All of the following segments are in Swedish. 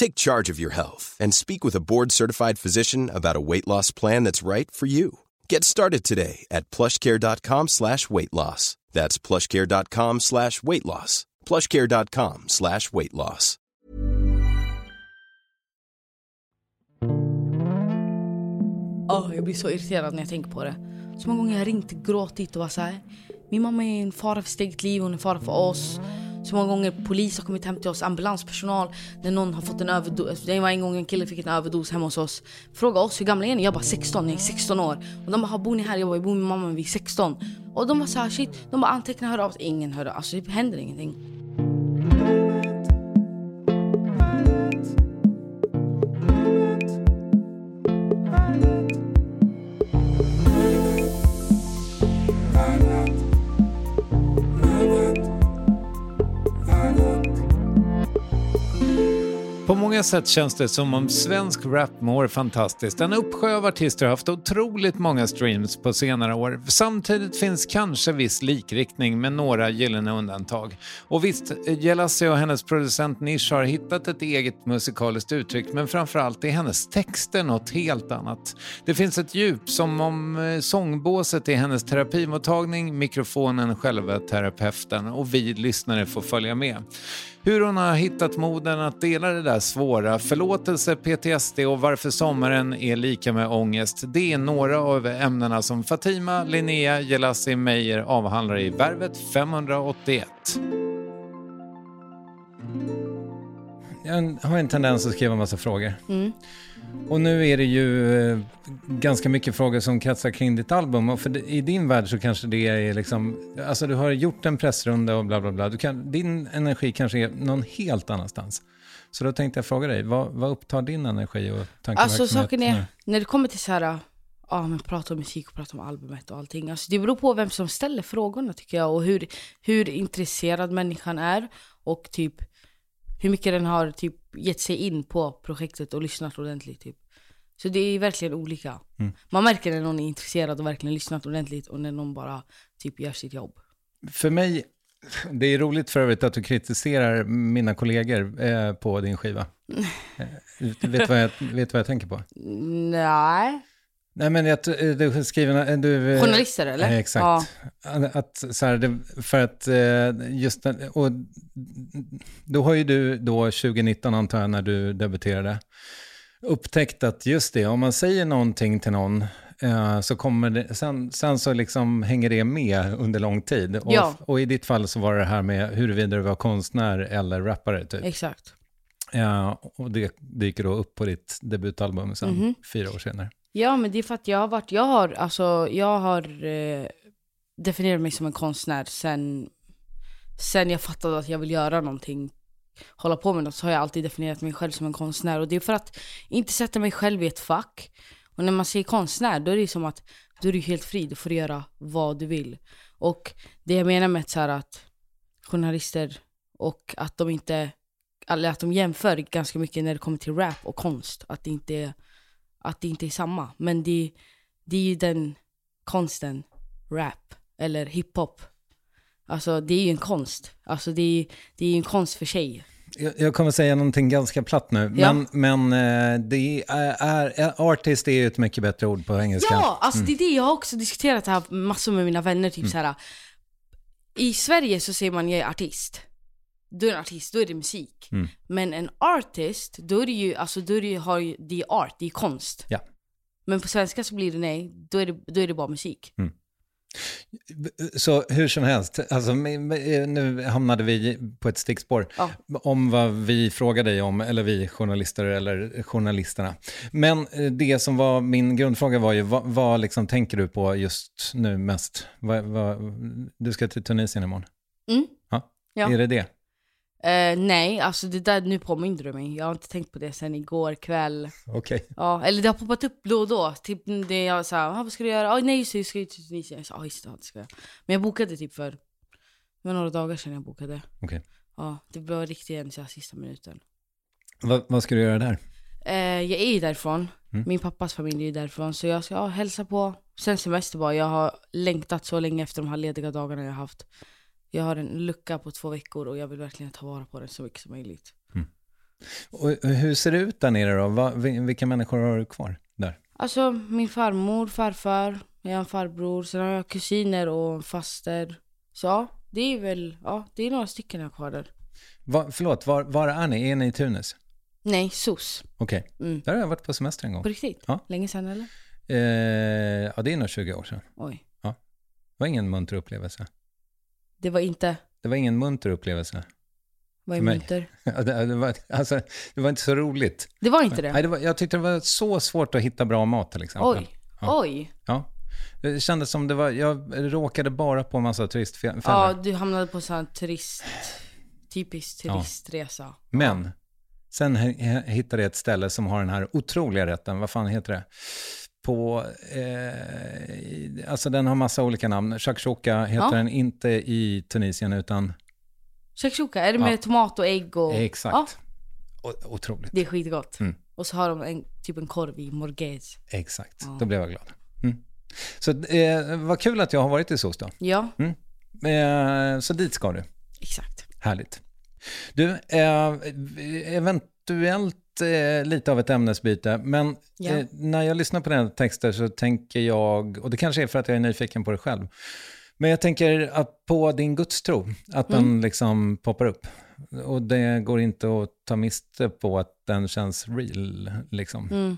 Take charge of your health and speak with a board-certified physician about a weight loss plan that's right for you. Get started today at plushcare.com slash weight loss. That's plushcare.com slash weight loss. plushcare.com slash weight loss. Oh, jag blir så irriterad när jag tänker på det. Så många gånger jag ringt, gråtit och var så här. Min mamma är en fara för sitt eget liv, hon är en fara för oss. Så många gånger polis har kommit hem till oss, ambulanspersonal, när någon har fått en överdos. Alltså, det var en gång en kille fick en överdos hemma hos oss. Fråga oss hur gamla är ni? Jag bara 16, jag är 16 år. Och de bara, bor ni här? Jag bara, jag bor med mamma, vi är 16. Och de var shit, de bara anteckna, hör av sig. Ingen hör av Alltså det händer ingenting. På många sätt känns det som om svensk rap mår fantastiskt. En uppsjö av artister har haft otroligt många streams på senare år. Samtidigt finns kanske viss likriktning med några gyllene undantag. Och visst, Jelassi och hennes producent Nish har hittat ett eget musikaliskt uttryck men framförallt är hennes texter något helt annat. Det finns ett djup som om eh, sångbåset är hennes terapimottagning, mikrofonen själva terapeuten och vi lyssnare får följa med. Hur hon har hittat moden att dela det där svåra, förlåtelse, PTSD och varför sommaren är lika med ångest. Det är några av ämnena som Fatima, Linnea, Jelassi Meyer avhandlar i Värvet 581. Jag har en tendens att skriva en massa frågor. Mm. Och nu är det ju eh, ganska mycket frågor som kretsar kring ditt album. Och för i din värld så kanske det är liksom, alltså du har gjort en pressrunda och bla bla bla. Du kan, din energi kanske är någon helt annanstans. Så då tänkte jag fråga dig, vad, vad upptar din energi och tankeverksamhet? Alltså saken är, när det kommer till så här, ja men prata om musik och prata om albumet och allting. Alltså det beror på vem som ställer frågorna tycker jag och hur, hur intresserad människan är och typ hur mycket den har typ gett sig in på projektet och lyssnat ordentligt typ. Så det är verkligen olika. Mm. Man märker när någon är intresserad och verkligen lyssnat ordentligt och när någon bara typ gör sitt jobb. För mig, det är roligt för övrigt att du kritiserar mina kollegor eh, på din skiva. Eh, vet du vad jag, vet vad jag tänker på? Nej. Nej men jag, du skriver, du... eh, Journalister eller? Eh, Exakt. Att, så här, för att eh, just och då har ju du då 2019 antar jag när du debuterade upptäckt att just det, om man säger någonting till någon eh, så kommer det, sen, sen så liksom hänger det med under lång tid. Och, Ja. och i ditt fall så var det här med huruvida du var konstnär eller rappare typ. Exakt. Ja, och det dyker då upp på ditt debutalbum sen, Mhm. fyra år senare. Ja men det är för att jag har varit, jag har alltså, jag har eh, definierat mig som en konstnär sen, sen jag fattade att jag vill göra någonting, hålla på med något, så har jag alltid definierat mig själv som en konstnär. Och det är för att inte sätta mig själv i ett fack. Och när man säger konstnär, då är det som att du är du helt fri, du får göra vad du vill. Och det jag menar med så här att journalister och att de inte, eller att de jämför ganska mycket när det kommer till rap och konst, att det inte är att det inte är samma. Men det, det är ju den konsten rap eller hiphop. Alltså det är ju en konst. Alltså det är, det är en konst för sig. Jag, kommer säga någonting ganska platt nu, Ja. men, men eh, det är, är, artist är ju ett mycket bättre ord på engelska. Ja, alltså det är det jag har också diskuterat här massor med mina vänner. Typ så här. I Sverige så säger man jag är artist. Du är en artist, då är det musik. Mm. Men en artist, då är det ju, alltså då är det ju, har ju, det är art, det är konst. Ja. Men på svenska så blir det nej, då är det, då är det bara musik. Så hur som helst, alltså, men, nu hamnade vi på ett stickspår Ja. om vad vi frågade dig om, eller vi journalister eller journalisterna. Men eh, det som var min grundfråga var ju, vad, vad liksom tänker du på just nu mest? Vad, vad, du ska till Tunisien imorgon. Mm. Ja. Ja. Är det det? Eh, nej, alltså det där, nu påminner du mig. Jag har inte tänkt på det sen igår kväll. Okej. Ja, eller det har poppat upp då och då. Typ det jag sa, ah, vad ska du göra? Ah, nej just det, jag ska ju till Tunisien. Jag sa, ah, just det, det ska jag. Men jag bokade typ för, var några dagar sedan jag bokade. Okej. Ja, det var riktigt en så här sista minuten. Vad, vad ska du göra där? Eh, jag är ju därifrån. Mm. Min pappas familj är ju därifrån. Så jag ska ja, hälsa på. Sen semester bara. Jag har längtat så länge efter de här lediga dagarna jag har haft. Jag har en lucka på två veckor och jag vill verkligen ta vara på den så mycket som möjligt. Och hur ser det ut där nere då? Vil- vilka människor har du kvar där? Alltså min farmor, farfar, jag har en farbror, sen har jag kusiner och en faster. Så ja, det är väl, ja det är några stycken jag har kvar där. Va, förlåt, var, var är ni? Är ni i Tunis? Nej, SOS. Okej, Mm. där har jag varit på semester en gång. På riktigt? Ja. Länge sedan eller? Eh, ja, det är nog 20 år sedan. Oj. Det var ingen munter upplevelse. Det var inte, Det var ingen munter upplevelse. vad är munter? Ja, Det, det, var, alltså, det var inte så roligt. Det var inte det? Nej, det var, jag tyckte det var så svårt att hitta bra mat till exempel. Oj. Ja. Oj. Ja. Det kändes som det var, jag råkade bara på en massa turistfällor. Ja, du hamnade på sån turist, typisk turistresa. Men sen hittade jag ett ställe som har den här otroliga rätten, vad fan heter det? På, eh, alltså den har massa olika namn. Shakshuka heter Ja. den inte i Tunisien utan, Shakshuka, är det med Ja. tomat och ägg och... Ja, exakt. O- otroligt. det är skitgott. Mm. Och så har de en, typ en korv i morgez. Exakt, Ja. då blev jag glad. Mm. Så eh, vad kul att jag har varit i SOS då. Ja, Eh, så dit ska du. exakt. Härligt. Du, eh, eventuellt eh, lite av ett ämnesbyte, men Ja. eh, när jag lyssnar på dina texter så tänker jag, och det kanske är för att jag är nyfiken på det själv, men jag tänker att på din gudstro, att den liksom poppar upp. Och det går inte att ta miste på att den känns real. Liksom. Mm.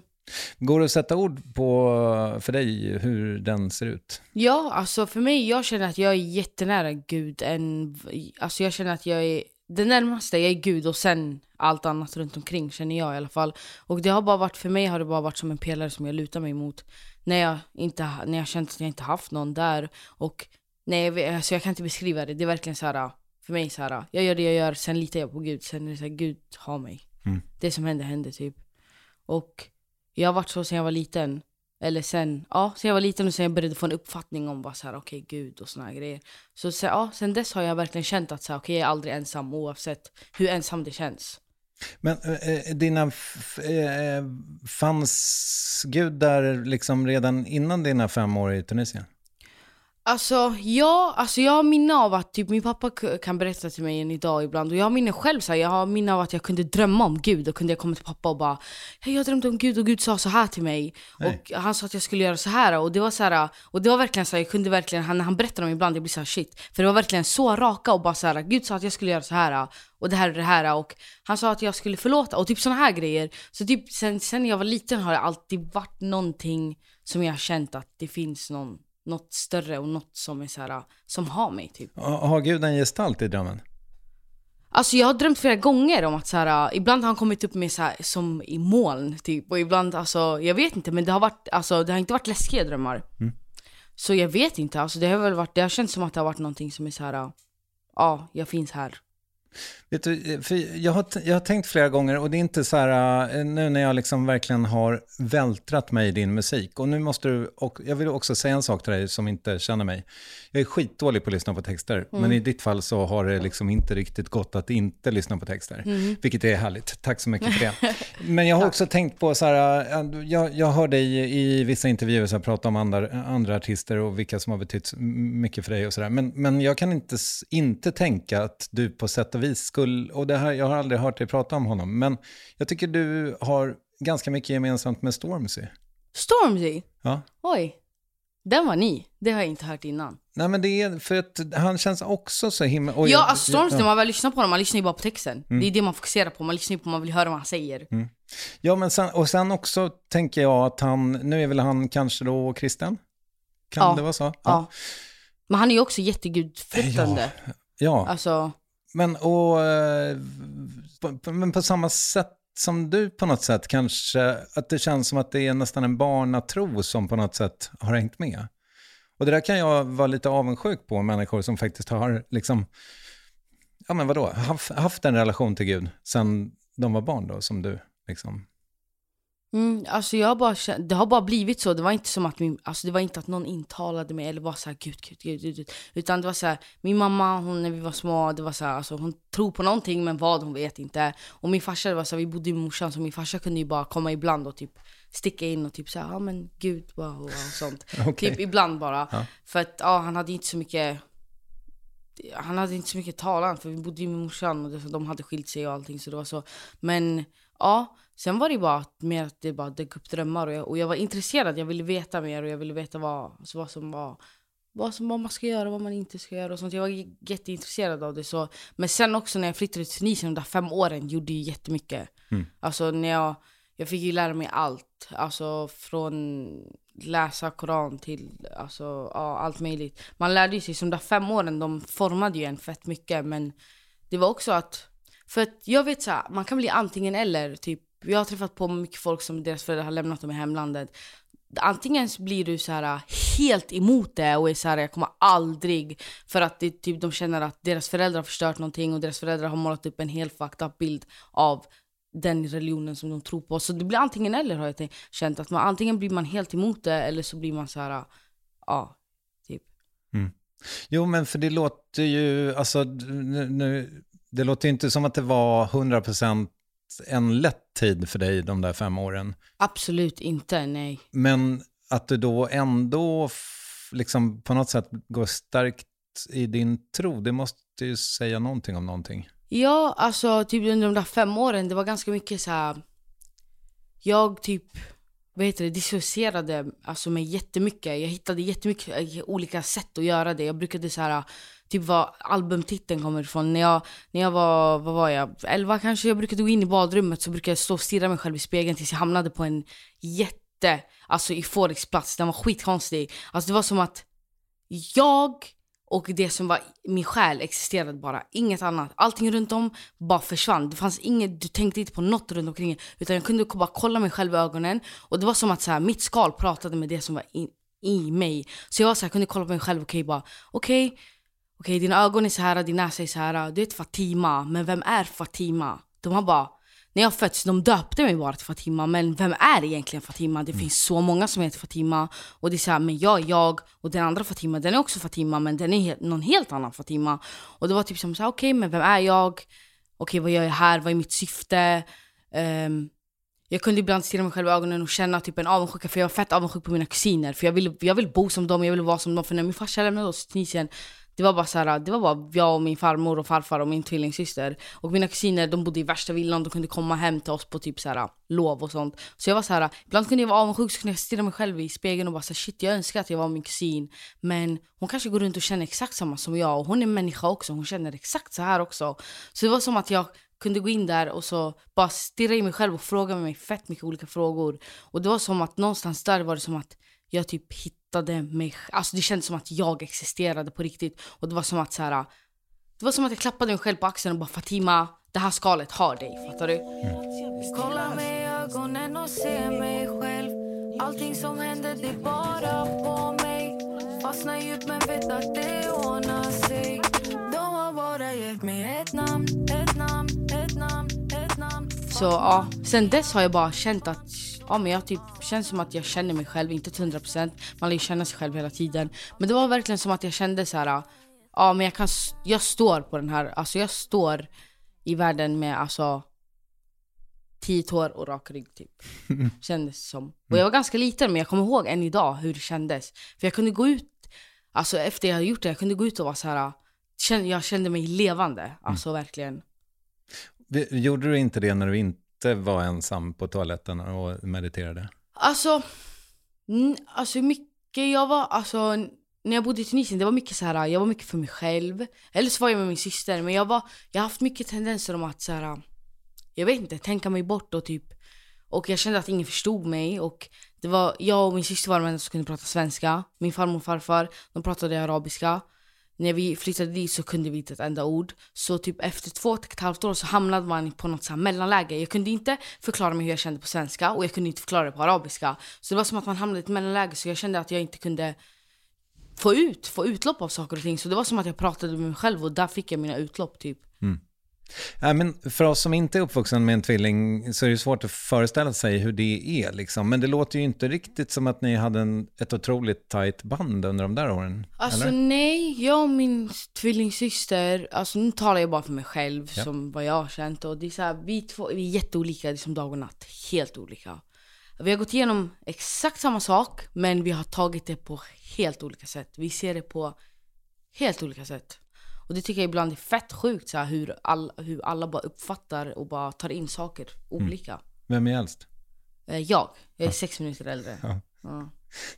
Går det att sätta ord på för dig hur den ser ut? Ja, alltså för mig, jag känner att jag är jättenära Gud. Än, alltså jag känner att jag är det närmaste, jag är Gud och sen allt annat runt omkring känner jag i alla fall. Och det har bara varit, för mig har det bara varit som en pelare som jag lutar mig mot. När jag, inte, när jag känt att jag inte haft någon där. Och nej, alltså jag kan inte beskriva det, det är verkligen så här. För mig så här, jag gör det jag gör, sen litar jag på Gud. Sen är det så här, Gud har mig. Mm. Det som händer, händer typ. Och jag har varit så sen jag var liten. Eller sen, ja, sen jag var liten och sen jag började få en uppfattning om vad så här, okej, Gud och såna här grejer. Så sen, ja, sen dess har jag verkligen känt att så här, okay, jag är aldrig ensam oavsett hur ensam det känns. Men eh, eh dina, eh, eh, fanns Gud där liksom redan innan dina fem år i Tunisien? Alltså, ja, alltså jag har minne av att typ min pappa kan berätta till mig än idag ibland. Och jag har minne själv så här, jag har minne av att jag kunde drömma om Gud. Och kunde jag komma till pappa och bara Hej jag drömde om Gud och Gud sa så här till mig. Nej. och han sa att jag skulle göra så här. Och det var så här och det var verkligen så här, jag kunde verkligen, han, han berättade om det ibland jag blir så här shit. För det var verkligen så raka och bara så här, Gud sa att jag skulle göra så här. Och det här och det här. Och han sa att jag skulle förlåta. Och typ såna här grejer. Så typ sen, sen jag var liten har det alltid varit någonting som jag har känt att det finns någon något större och något som är så här, som har mig typ. Ha- Har Gud en gestalt i drömmen? Alltså jag har drömt flera gånger om att så här, ibland har han kommit upp med så här, som i moln typ och ibland alltså, jag vet inte men det har varit, alltså det har inte varit läskiga drömmar. Så jag vet inte, alltså det har väl varit, det har känts som att det har varit någonting som är så här, ja jag finns här. Vet du, för jag, har, jag har tänkt flera gånger och det är inte så här, eh, nu när jag liksom verkligen har vältrat mig i din musik. Och nu måste du, och jag vill också säga en sak till dig som inte känner mig. Jag är skitdålig på att lyssna på texter, mm. men i ditt fall så har det liksom inte riktigt gått att inte lyssna på texter. Mm. Vilket är härligt, tack så mycket för det. Men jag har också tänkt på så här, eh, jag, jag hör dig i vissa intervjuer så här, prata om andra, andra artister och vilka som har betytt mycket för dig och sådär. Men, men jag kan inte, inte tänka att du på sätt och vis skulle, och det här, jag har aldrig hört dig prata om honom, men jag tycker du har ganska mycket gemensamt med Stormzy. Stormzy? Ja. Oj. Den var ny. Det har jag inte hört innan. Nej men det är för att han känns också så himla... Oj, ja, alltså Stormzy, ja. man väl lyssnar på honom, man lyssnar ju bara på texten. Mm. Det är det man fokuserar på, man lyssnar ju på man vill höra vad han säger. Mm. Ja, men sen, och sen också tänker jag att han, nu är väl han kanske då kristen? Kan ja. det vara så? Ja. ja. Men han är ju också jättegudfruktande. Ja. ja. Alltså... Men, och, eh, men på samma sätt som du på något sätt kanske, att det känns som att det är nästan en barnatro som på något sätt har hängt med. Och det där kan jag vara lite avundsjuk på, människor som faktiskt har liksom, ja men vadå, haft, haft en relation till Gud sen de var barn då, som du liksom Mm, alltså jag bara, det har bara blivit så. Det var inte som att min, alltså det var inte att någon intalade mig eller var så här, gud, gud, gud, gud, gud. Utan det var så här, min mamma, hon, när vi var små, det var så här, alltså, hon tror på någonting men vad hon vet inte. Och min farsa, det var så här, vi bodde med morsan så min farsa kunde ju bara komma ibland och typ sticka in och typ säga ja men gud wow, och sånt. okay. Typ ibland bara. Ja. För att ja, han hade inte så mycket han hade inte så mycket talan för vi bodde ju med morsan och de hade skilt sig och allting så det var så. Men ja, Sen var det bara mer att det bara dök upp drömmar och jag, och jag var intresserad. Jag ville veta mer och jag ville veta vad, alltså vad som var vad, som, vad man ska göra och vad man inte ska göra och sånt. Jag var jätteintresserad av det. Så. Men sen också när jag flyttade till Tunisien, de där fem åren, gjorde ju jättemycket. Mm. Alltså när jag, jag fick ju lära mig allt. Alltså från läsa Koran till alltså, ja, allt möjligt. Man lärde sig, som de där fem åren, de formade ju en fett mycket. Men det var också att, för att jag vet så här, man kan bli antingen eller. Typ jag har träffat på mycket folk som deras föräldrar har lämnat dem i hemlandet. Antingen blir du så här äh, helt emot det och är så här, jag kommer aldrig, för att det, typ, de känner att deras föräldrar har förstört någonting och deras föräldrar har målat upp en helt fucked up bild av den religionen som de tror på. Så det blir antingen eller har jag känt. Att man, antingen blir man helt emot det eller så blir man så här, äh, ja, typ. Mm. Jo men för det låter ju, alltså nu, nu det låter inte som att det var 100% en lätt tid för dig de där fem åren. Absolut inte, nej. Men att du då ändå liksom på något sätt går starkt i din tro, det måste ju säga någonting om någonting. Ja, alltså typ under de där fem åren, det var ganska mycket så här. Jag typ, vad heter det, dissocierade alltså mig jättemycket. Jag hittade jättemycket olika sätt att göra det. Jag brukade så här typ var albumtiteln kommer ifrån. När jag, när jag var, vad var jag, 11 kanske, jag brukade gå in i badrummet så brukade jag stå och stirra mig själv i spegeln tills jag hamnade på en jätte, alltså euforisk plats. Den var skitkonstig. Alltså det var som att jag och det som var min själ existerade bara, inget annat. Allting runt om bara försvann. Det fanns inget, du tänkte inte på något runt omkring utan jag kunde bara kolla mig själv i ögonen och det var som att så här, mitt skal pratade med det som var in, i mig. Så jag var så här, kunde kolla på mig själv och okay, bara okej, okay, okej dina ögon är så här, din näsa är så här. Du heter Fatima, men vem är Fatima? De har bara, när jag föddes, de döpte mig bara till Fatima, men vem är egentligen Fatima? Det mm. finns så många som heter Fatima. Och det är såhär, men jag är jag, och den andra Fatima, den är också Fatima, men den är helt, någon helt annan Fatima. Och det var typ som såhär, okej okay, men vem är jag? Okej okay, vad gör jag här? Vad är mitt syfte? Um, jag kunde ibland stirra mig själv i ögonen och känna typ en avundsjuka för jag var fett avundsjuk på mina kusiner. För jag ville, jag ville bo som dem, jag ville vara som dem. För när min farsa lämnade oss till Tunisien det var bara så här, det var bara jag och min farmor och farfar och min tvillingsyster. Och mina kusiner de bodde i värsta villan, de kunde komma hem till oss på typ så här, lov och sånt. Så jag var så här, ibland kunde jag vara avundsjuk så kunde jag stirra mig själv i spegeln och bara så shit jag önskar att jag var min kusin. Men hon kanske går runt och känner exakt samma som jag och hon är människa också, hon känner exakt så här också. Så det var som att jag kunde gå in där och så bara stirra i mig själv och fråga mig fett mycket olika frågor. Och det var som att någonstans där var det som att jag typ hittade mig Alltså det kändes som att jag existerade på riktigt. Och det var som att så här, Det var som att jag klappade mig själv på axeln och bara Fatima, det här skalet har dig. Fattar du? Mm. Kolla mig i ögonen och se mig själv. Allting som händer det är bara på mig. Fastnar djupt men vet att det ordnar sig. De har bara gett mig ett namn så ja, sen dess har jag bara känt att ja, men jag typ känns som att jag känner mig själv, inte till 100% Man lär ju känna sig själv hela tiden Men det var verkligen som att jag kände så här. Ja men jag kan, jag står på den här, alltså jag står i världen med alltså tio tår och rak rygg typ. Kändes som. Och jag var ganska liten men jag kommer ihåg än idag hur det kändes. För jag kunde gå ut, alltså efter jag hade gjort det, jag kunde gå ut och vara så här. Jag kände mig levande, alltså mm. verkligen. Gjorde du inte det när du inte var ensam på toaletten och mediterade? Alltså, alltså mycket, jag var, alltså när jag bodde i Tunisien, det var mycket så här, jag var mycket för mig själv. Eller så var jag med min syster, men jag, var, jag har haft mycket tendenser om att så här, jag vet inte, tänka mig bort och typ och jag kände att ingen förstod mig och det var, jag och min syster var de enda som kunde prata svenska. Min farmor och farfar, de pratade arabiska. När vi flyttade dit så kunde vi inte ett enda ord. Så typ efter två och ett halvt år så hamnade man på något så mellanläge. Jag kunde inte förklara mig hur jag kände på svenska och jag kunde inte förklara det på arabiska. Så det var som att man hamnade i ett mellanläge så jag kände att jag inte kunde få ut, få utlopp av saker och ting. Så det var som att jag pratade med mig själv och där fick jag mina utlopp typ. Mm. Ja, men för oss som inte är uppvuxna med en tvilling så är det svårt att föreställa sig hur det är. Liksom. Men det låter ju inte riktigt som att ni hade en, ett otroligt tajt band under de där åren. Alltså eller? nej, jag och min tvillingsyster, alltså nu talar jag bara för mig själv ja. som vad jag har känt. Och det är så här, vi två vi är jätteolika, det är som dag och natt. Helt olika. Vi har gått igenom exakt samma sak, men vi har tagit det på helt olika sätt. Vi ser det på helt olika sätt. Och det tycker jag ibland är fett sjukt så här, hur, all, hur alla bara uppfattar och bara tar in saker olika. Mm. Vem är äldst? Eh, jag. Jag är ja. sex minuter äldre. Ja. Ja.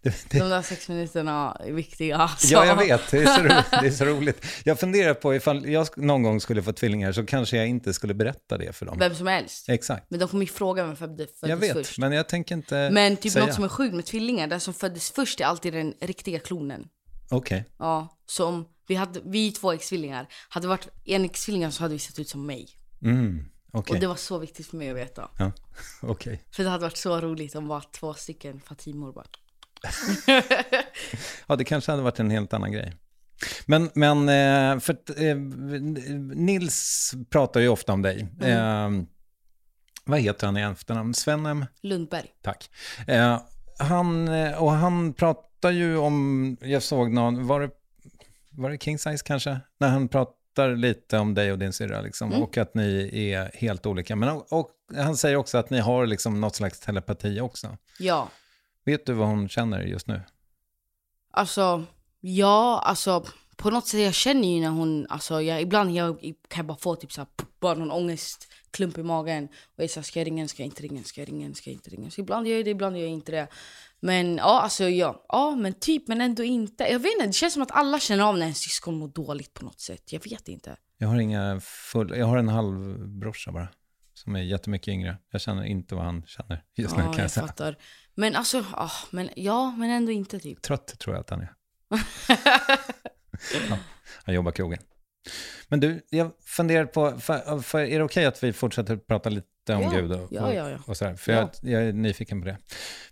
Det, det... De där sex minuterna är viktiga. Så. Ja, jag vet. Det är, så roligt. det är så roligt. Jag funderar på ifall jag någon gång skulle få tvillingar så kanske jag inte skulle berätta det för dem. Vem som helst. Exakt. Men de kommer ju fråga vem föddes först. Jag vet, först. men jag tänker inte Men typ säga. något som är sjukt med tvillingar, den som föddes först är alltid den riktiga klonen. Okej. Okay. Ja, som vi, hade, vi två ex-tvillingar. Hade det varit en ex-tvilling så hade vi sett ut som mig. Mm, okay. Och det var så viktigt för mig att veta. Ja, okay. För det hade varit så roligt om bara två stycken Fatimor bara. ja, det kanske hade varit en helt annan grej. Men, men eh, för eh, Nils pratar ju ofta om dig. Mm. Eh, vad heter han i efternamn? Svenem? Lundberg. Tack. Eh, han, och han pratar ju om, jag såg någon, var det var det King Size kanske? När han pratar lite om dig och din syrra liksom, mm. och att ni är helt olika. Men och, och, han säger också att ni har liksom något slags telepati också. Ja. Vet du vad hon känner just nu? Alltså, ja, alltså på något sätt, jag känner ju när hon, alltså jag, ibland jag, kan jag bara få typ såhär, bara någon ångestklump i magen. Och jag är såhär, ska jag ringa, ska jag inte ringa, ska jag ringa, ska jag inte ringa? Så ibland gör jag det, ibland gör jag inte det. Men ja, alltså ja, ja men typ men ändå inte. Jag vet inte, det känns som att alla känner av när en syskon mår dåligt på något sätt. Jag vet inte. Jag har inga full, jag har en halvbrorsa bara. Som är jättemycket yngre. Jag känner inte vad han känner just nu ja, kan jag, jag säga. Fattar. Men alltså, ja men, ja, men ändå inte typ. Trött tror jag att han är. ja, han jobbar krogen. Men du, jag funderar på, för, för är det okej okay att vi fortsätter prata lite om ja. Gud och, ja, ja, ja. och sådär. För jag, jag, är nyfiken på det.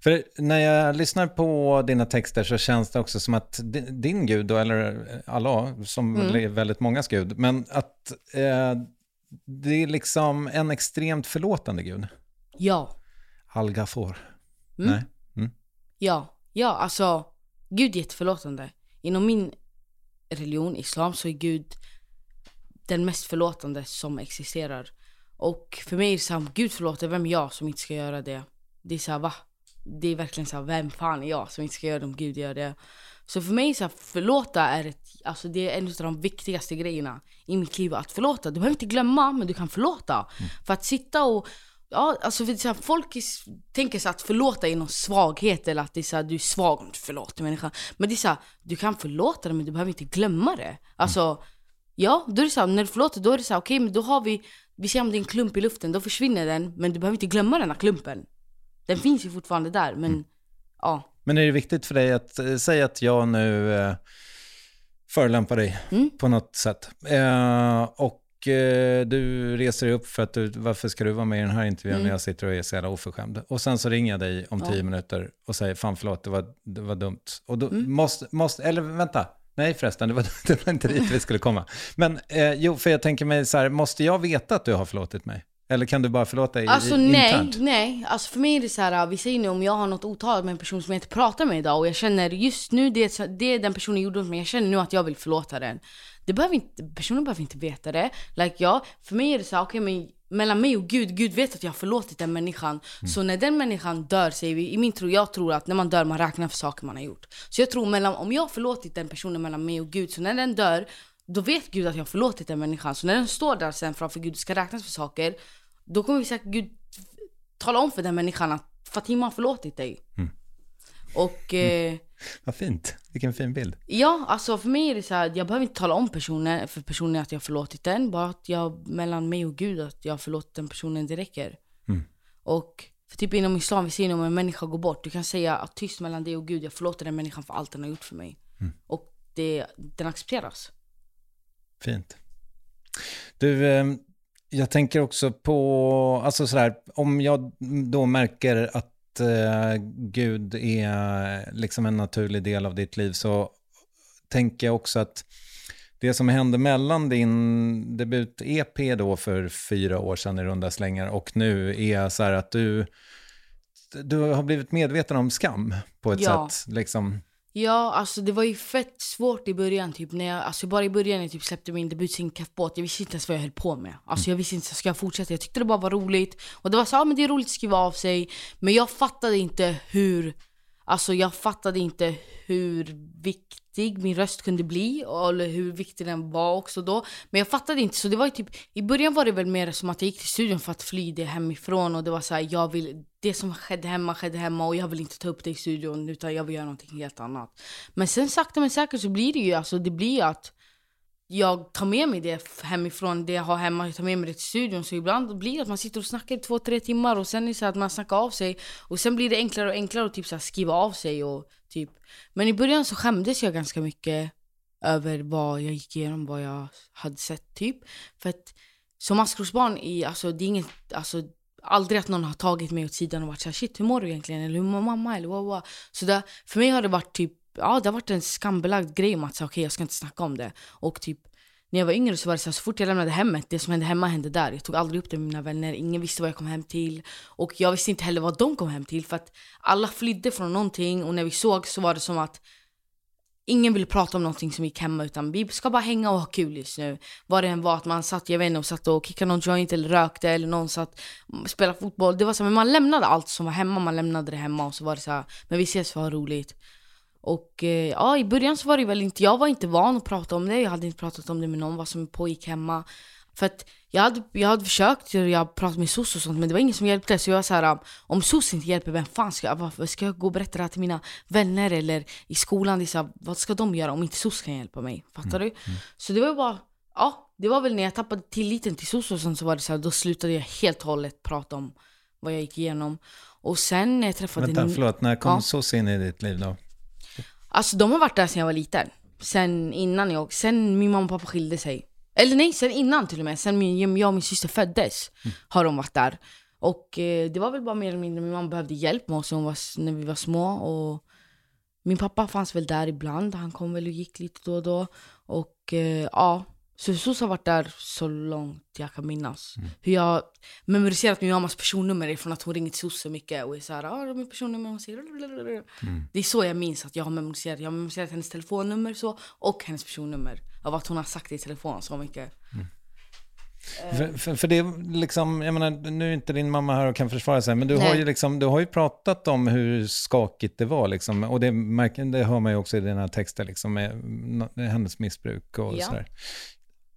För när jag lyssnar på dina texter så känns det också som att din Gud, då, eller Allah, som mm. är väldigt mångas Gud, men att eh, det är liksom en extremt förlåtande Gud. Ja. Al-Ghafor. Mm. Nej? Mm. Ja, ja, alltså Gud är jätteförlåtande. Inom min religion, islam, så är Gud den mest förlåtande som existerar. Och för mig är det såhär, gud förlåt, vem är jag som inte ska göra det? Det är såhär, va? Det är verkligen såhär, vem fan är jag som inte ska göra det om gud gör det? Så för mig så här, förlåta är ett, alltså det är en av de viktigaste grejerna i mitt liv. Att förlåta. Du behöver inte glömma, men du kan förlåta. Mm. För att sitta och Ja, alltså för så här, folk tänker så att förlåta är någon svaghet eller att det är så här, du är svag om du förlåter människan. Men det är så här, du kan förlåta det men du behöver inte glömma det. Alltså, mm. Ja, då är det så här, när du förlåter då är det så här, okej okay, men då har vi vi ser om det är en klump i luften, då försvinner den. Men du behöver inte glömma den här klumpen. Den finns ju fortfarande där, men mm. ja. Men är det viktigt för dig att äh, säga att jag nu äh, förolämpar dig mm. på något sätt? Äh, och äh, du reser dig upp för att du, varför ska du vara med i den här intervjun mm. när jag sitter och är så jävla oförskämd? Och sen så ringer jag dig om tio minuter och säger, fan förlåt, det var, det var dumt. Och då mm. måste, måste, eller vänta, Nej förresten, det var, det var inte dit vi skulle komma. Men eh, jo, för jag tänker mig så här, måste jag veta att du har förlåtit mig? Eller kan du bara förlåta i, Alltså i, nej, internt? nej. Alltså för mig är det så här, vi säger nu om jag har något otalat med en person som jag inte pratar med idag och jag känner just nu det, det den personen gjorde mot mig, jag känner nu att jag vill förlåta den. Det behöver inte, personen behöver inte veta det. Like ja, för mig är det så här, okej okay, men mellan mig och Gud, Gud vet att jag har förlåtit den människan. Mm. Så när den människan dör, säger vi, i min tro, jag tror att när man dör man räknar för saker man har gjort. Så jag tror mellan, om jag har förlåtit den personen mellan mig och Gud, så när den dör, då vet Gud att jag har förlåtit den människan. Så när den står där sen framför Gud ska räknas för saker, då kommer vi säkert Gud tala om för den människan att Fatima har förlåtit dig. Mm. Och... Eh, Vad fint. Vilken fin bild. Ja, alltså för mig är det så här, jag behöver inte tala om personen, för personen att jag har förlåtit den. Bara att jag, mellan mig och Gud, att jag har förlåtit den personen, det räcker. Mm. Och för typ inom islam, vi säger om en människa går bort, du kan säga att tyst mellan dig och Gud, jag förlåter den människan för allt den har gjort för mig. Mm. Och det, den accepteras. Fint. Du, eh, jag tänker också på, alltså sådär, om jag då märker att uh, Gud är liksom en naturlig del av ditt liv så tänker jag också att det som hände mellan din debut-EP då för fyra år sedan i runda slängar och nu är så här att du, du har blivit medveten om skam på ett ja. sätt. Liksom. Ja, alltså det var ju fett svårt i början. Typ, när jag, alltså bara i början när jag typ släppte min debutsingel jag visste inte ens vad jag höll på med. Alltså jag visste inte, ska jag fortsätta? Jag tyckte det bara var roligt. Och det var så, ja men det är roligt att skriva av sig. Men jag fattade inte hur, alltså jag fattade inte hur viktigt viktig min röst kunde bli. Eller hur viktig den var också då. Men jag fattade inte, så det var ju typ, i början var det väl mer som att jag gick till studion för att fly det hemifrån. Och det var så här, jag vill det som skedde hemma skedde hemma och jag vill inte ta upp det i studion utan jag vill göra någonting helt annat. Men sen sakta men säkert så blir det ju alltså, det blir att jag tar med mig det hemifrån, det jag har hemma, jag tar med mig det till studion. Så ibland blir det att man sitter och snackar i två, tre timmar och sen är det så att man snackar av sig. Och sen blir det enklare och enklare att typ så skriva av sig och typ. Men i början så skämdes jag ganska mycket över vad jag gick igenom, vad jag hade sett typ. För att som maskrosbarn, i, alltså det är inget, alltså aldrig att någon har tagit mig åt sidan och varit såhär shit hur mår du egentligen? Eller hur mår mamma? Eller wow, wow. Så där, för mig har det varit typ, ja det har varit en skambelagd grej om att säga okay, jag ska inte snacka om det. Och typ när jag var yngre så var det så, här, så fort jag lämnade hemmet, det som hände hemma hände där. Jag tog aldrig upp det med mina vänner, ingen visste vad jag kom hem till. Och jag visste inte heller vad de kom hem till för att alla flydde från någonting och när vi såg så var det som att Ingen ville prata om någonting som gick hemma utan vi ska bara hänga och ha kul just nu. Vad det än var att man satt, jag vet inte, och satt och kickade någon joint eller rökte eller någon satt och spelade fotboll. Det var så, men man lämnade allt som var hemma, man lämnade det hemma och så var det så här, men vi ses för att ha roligt. Och eh, ja, i början så var det väl inte, jag var inte van att prata om det, jag hade inte pratat om det med någon, vad som pågick hemma. För att jag hade, jag hade försökt, jag pratade med SOS och sånt men det var ingen som hjälpte. Så jag var såhär, om SOS inte hjälper, vem fan ska jag, varför ska jag gå och berätta det här till mina vänner eller i skolan? Det här, vad ska de göra om inte SOS kan hjälpa mig? Fattar mm. du? Mm. Så det var bara, ja, det var väl när jag tappade tilliten till SOS och sånt så var det så här, då slutade jag helt och hållet prata om vad jag gick igenom. Och sen när jag träffade... Vänta, förlåt, när kom ja. SOS in i ditt liv då? Alltså de har varit där sedan jag var liten. Sen innan jag, sen min mamma och pappa skilde sig. Eller nej, sen innan till och med. Sen min, jag och min syster föddes mm. har de varit där. Och eh, det var väl bara mer eller mindre, min mamma behövde hjälp med oss när, var, när vi var små. Och min pappa fanns väl där ibland, han kom väl och gick lite då och då. Och eh, ja, så SOS har varit där så långt jag kan minnas. Mm. Hur jag memoriserat min mammas personnummer ifrån att hon ringer till så mycket och är såhär, ja ah, min personnummer, hon säger mm. Det är så jag minns att jag har memoriserat. Jag har memoriserat hennes telefonnummer så, och hennes personnummer. Av att hon har sagt det i telefon så mycket. Mm. För, för, för, det liksom, jag menar, nu är inte din mamma här och kan försvara sig, men du har, ju liksom, du har ju pratat om hur skakigt det var, liksom, och det, det hör man ju också i dina texter, liksom, med hennes missbruk och ja. sådär.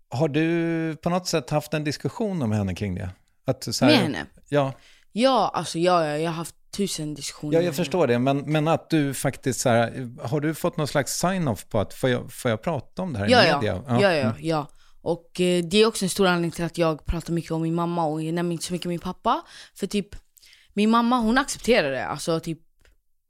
Har du på något sätt haft en diskussion med henne kring det? Att, så här, med henne? Ja. Ja, alltså ja, jag har haft tusen diskussioner. Ja, jag förstår det. Men, men att du faktiskt så här, har du fått någon slags sign-off på att får jag, får jag prata om det här ja, i media? Ja, ja, ja. Mm. ja. Och eh, det är också en stor anledning till att jag pratar mycket om min mamma och jag nämner inte så mycket min pappa. För typ, min mamma hon accepterar det. Alltså typ,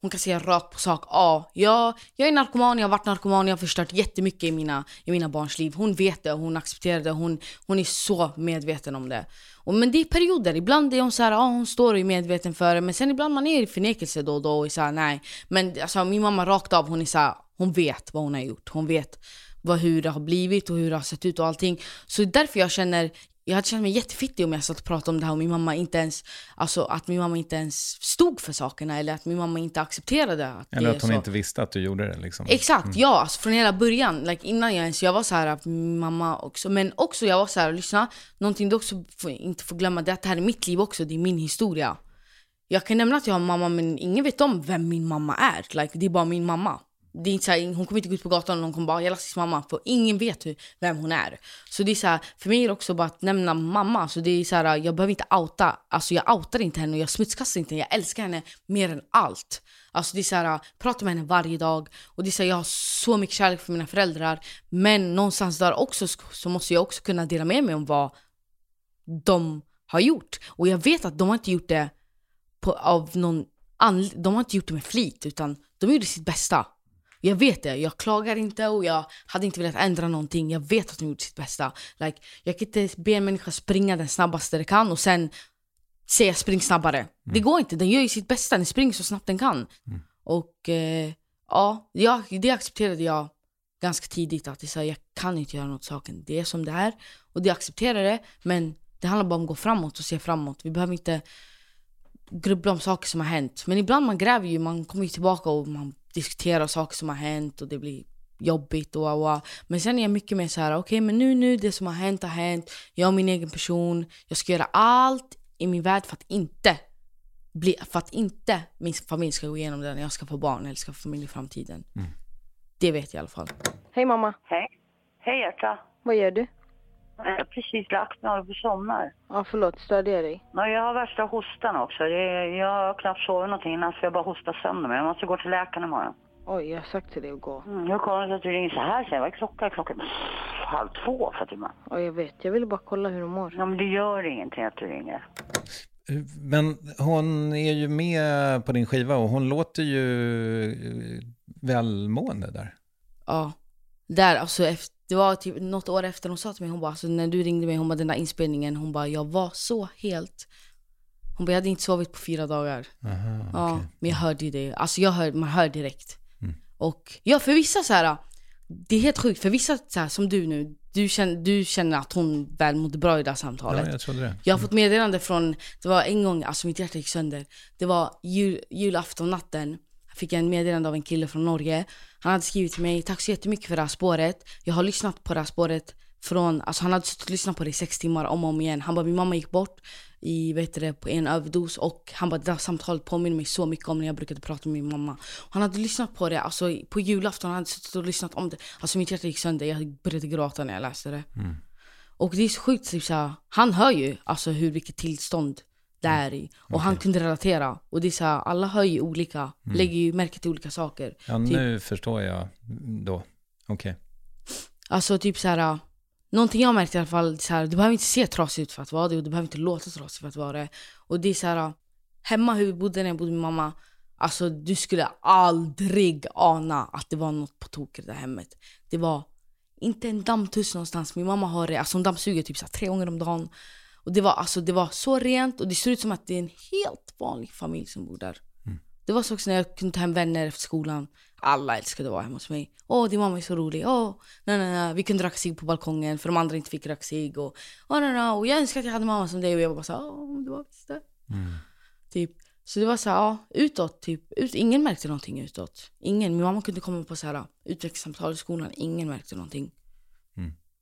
hon kan säga rakt på sak, ja, jag, jag är narkoman, jag har varit narkoman, jag har förstört jättemycket i mina, i mina barns liv. Hon vet det, hon accepterar det, hon, hon är så medveten om det. Och, men det är perioder, ibland är hon så här, ja hon står och är medveten för det, men sen ibland man är i förnekelse då och då och är så här, nej. Men alltså, min mamma rakt av, hon är så här, hon vet vad hon har gjort, hon vet vad, hur det har blivit och hur det har sett ut och allting. Så det är därför jag känner, jag hade känt mig jättefittig om jag satt och pratade om det här och min mamma inte ens, alltså att min mamma inte ens stod för sakerna eller att min mamma inte accepterade att Eller att hon så. inte visste att du gjorde det liksom. Exakt, ja. Alltså från hela början. Like, innan jag ens, jag var så här min mamma också. Men också jag var så här, lyssna. Någonting du också får, inte får glömma det är att det här är mitt liv också. Det är min historia. Jag kan nämna att jag har mamma men ingen vet om vem min mamma är. Like, det är bara min mamma. Det är inte så här, hon kommer inte gå ut på gatan och någon kommer bara jag lastas mamma. För ingen vet hur, vem hon är. Så det är så här, för mig är det också bara att nämna mamma. Så det är så här, jag behöver inte outa. Alltså jag outar inte henne och jag smutskastar inte henne. Jag älskar henne mer än allt. Alltså det är så här, jag pratar med henne varje dag. Och det är så här, jag har så mycket kärlek för mina föräldrar. Men någonstans där också så måste jag också kunna dela med mig om vad de har gjort. Och jag vet att de har inte gjort det på, av någon anledning. De har inte gjort det med flit utan de gjorde sitt bästa. Jag vet det, jag klagar inte och jag hade inte velat ändra någonting. Jag vet att de gjorde sitt bästa. Like, jag kan inte be en människa springa den snabbaste den kan och sen säga spring snabbare. Det går inte, den gör ju sitt bästa, den springer så snabbt den kan. Och eh, ja, jag, det accepterade jag ganska tidigt att det är jag kan inte göra något åt saken. Det är som det är och det accepterar det. Men det handlar bara om att gå framåt och se framåt. Vi behöver inte grubbla om saker som har hänt. Men ibland man gräver ju, man kommer ju tillbaka och man diskuterar saker som har hänt och det blir jobbigt och wow, wow. Men sen är jag mycket mer så här: okej men nu, nu, det som har hänt har hänt. Jag är min egen person. Jag ska göra allt i min värld för att inte bli, för att inte min familj ska gå igenom det när jag ska få barn eller ska få familj i framtiden. Det vet jag i alla fall. Hej mamma, Hej. Hej hjärta. vad gör du? Jag har precis lagt mig och somnar. Ja förlåt, störde jag dig? Ja, jag har värsta hostan också. Är, jag har knappt sovit någonting innan så jag bara hostar sönder mig. Jag måste gå till läkaren imorgon. Oj, jag har sagt till dig att gå. Mm, hur kommer det sig att du ringer så här? Jag. Vad är klockan? Klockan är halv två Fatima. Ja jag vet, jag ville bara kolla hur du mår. Ja, men det gör ingenting att du ringer. Men hon är ju med på din skiva och hon låter ju välmående där. Ja. Där, alltså efter, det var typ något år efter hon sa till mig, hon bara alltså, när du ringde mig, hon bara den där inspelningen, hon bara jag var så helt Hon bara jag hade inte sovit på fyra dagar. Aha, Ja, okej. men jag hörde ju det. Alltså jag hör, man hör direkt. Och ja, för vissa så här, det är helt sjukt, för vissa så här, som du nu, du känner, du känner att hon väl mådde bra i det här samtalet. Ja, jag trodde det. Jag har fått meddelande från, det var en gång, alltså mitt hjärta gick sönder. Det var jul, julaftonnatten. Jag fick en meddelande av en kille från Norge. Han hade skrivit till mig, tack så jättemycket för det här spåret. Jag har lyssnat på det här spåret från, alltså han hade suttit och lyssnat på det i sex timmar om och om igen. Han bara, min mamma gick bort i, vet det, på en överdos och han bara, det här samtalet påminner mig så mycket om när jag brukade prata med min mamma. Han hade lyssnat på det, alltså på julafton, han hade suttit och lyssnat om det. Alltså mitt hjärta gick sönder, jag började gråta när jag läste det. Och det är så sjukt, typ såhär, han hör ju alltså hur, vilket tillstånd det är i. Och han kunde relatera. Och det är såhär, alla hör ju olika, lägger ju märke till olika saker. Ja, Typ- nu förstår jag då. Okej. Alltså typ såhär, någonting jag har märkt i alla fall, så här, du behöver inte se trasig ut för att vara det och du behöver inte låta trasig för att vara det. Och det är såhär, hemma hur vi bodde när jag bodde med mamma, alltså du skulle aldrig ana att det var något på tok i det där hemmet. Det var inte en dammtuss någonstans. Min mamma har det, alltså hon dammsuger typ så här, tre gånger om dagen. Och det var, alltså, det var så rent och det ser ut som att det är en helt vanlig familj som bor där. Det var så också när jag kunde ta hem vänner efter skolan. Alla älskade att vara hemma hos mig. Åh, din mamma är så rolig. Åh, nej, nej, nej. Vi kunde röka cigg på balkongen för de andra inte fick röka cigg. Och, åh, nej, nej. och jag önskar att jag hade mamma som dig. Och jag bara så åh, det var visst det. Typ. Så det var så här, ja, utåt typ. Ut, ingen märkte någonting utåt. Ingen. Min mamma kunde komma på så här utvecklingssamtal i skolan. Ingen märkte någonting.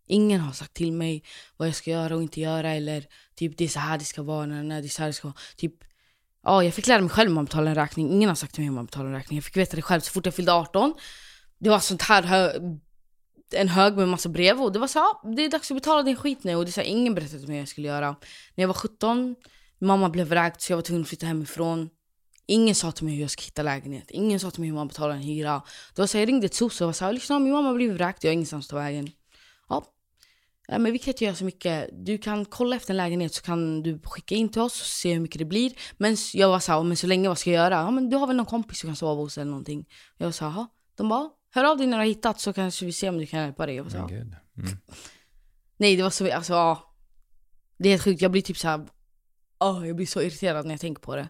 Ingen har sagt till mig vad jag ska göra och inte göra eller typ det är så här det ska vara, nej, nej, det är så här det ska vara. Typ, ja, jag fick lära mig själv hur man betalar en räkning. Ingen har sagt till mig hur man betalar en räkning. Jag fick veta det själv så fort jag fyllde 18. Det var sånt här hö- en hög med massa brev och det var så ja, det är dags att betala din skit nu. Och det är så här, ingen berättade till mig vad jag skulle göra. När jag var 17, mamma blev vräkt så jag var tvungen att flytta hemifrån. Ingen sa till mig hur jag ska hitta lägenhet. Ingen sa till mig hur man betalar en hyra. Det var så här, jag ringde ett soc och var så här, lyssna min mamma blev vräkt, jag har ingenstans att ta vägen. Ja, men vi kan inte göra så mycket. Du kan kolla efter en lägenhet så kan du skicka in till oss och se hur mycket det blir. Men jag var såhär, men så länge vad ska jag göra? Ja men du har väl någon kompis du kan sova hos eller någonting. Jag var såhär. De bara, hör av dig när du har hittat så kanske vi ser om du kan hjälpa dig. Jag var. Mm. Nej det var så, alltså ja. Det är helt sjukt, jag blir typ såhär, oh, jag blir så irriterad när jag tänker på det.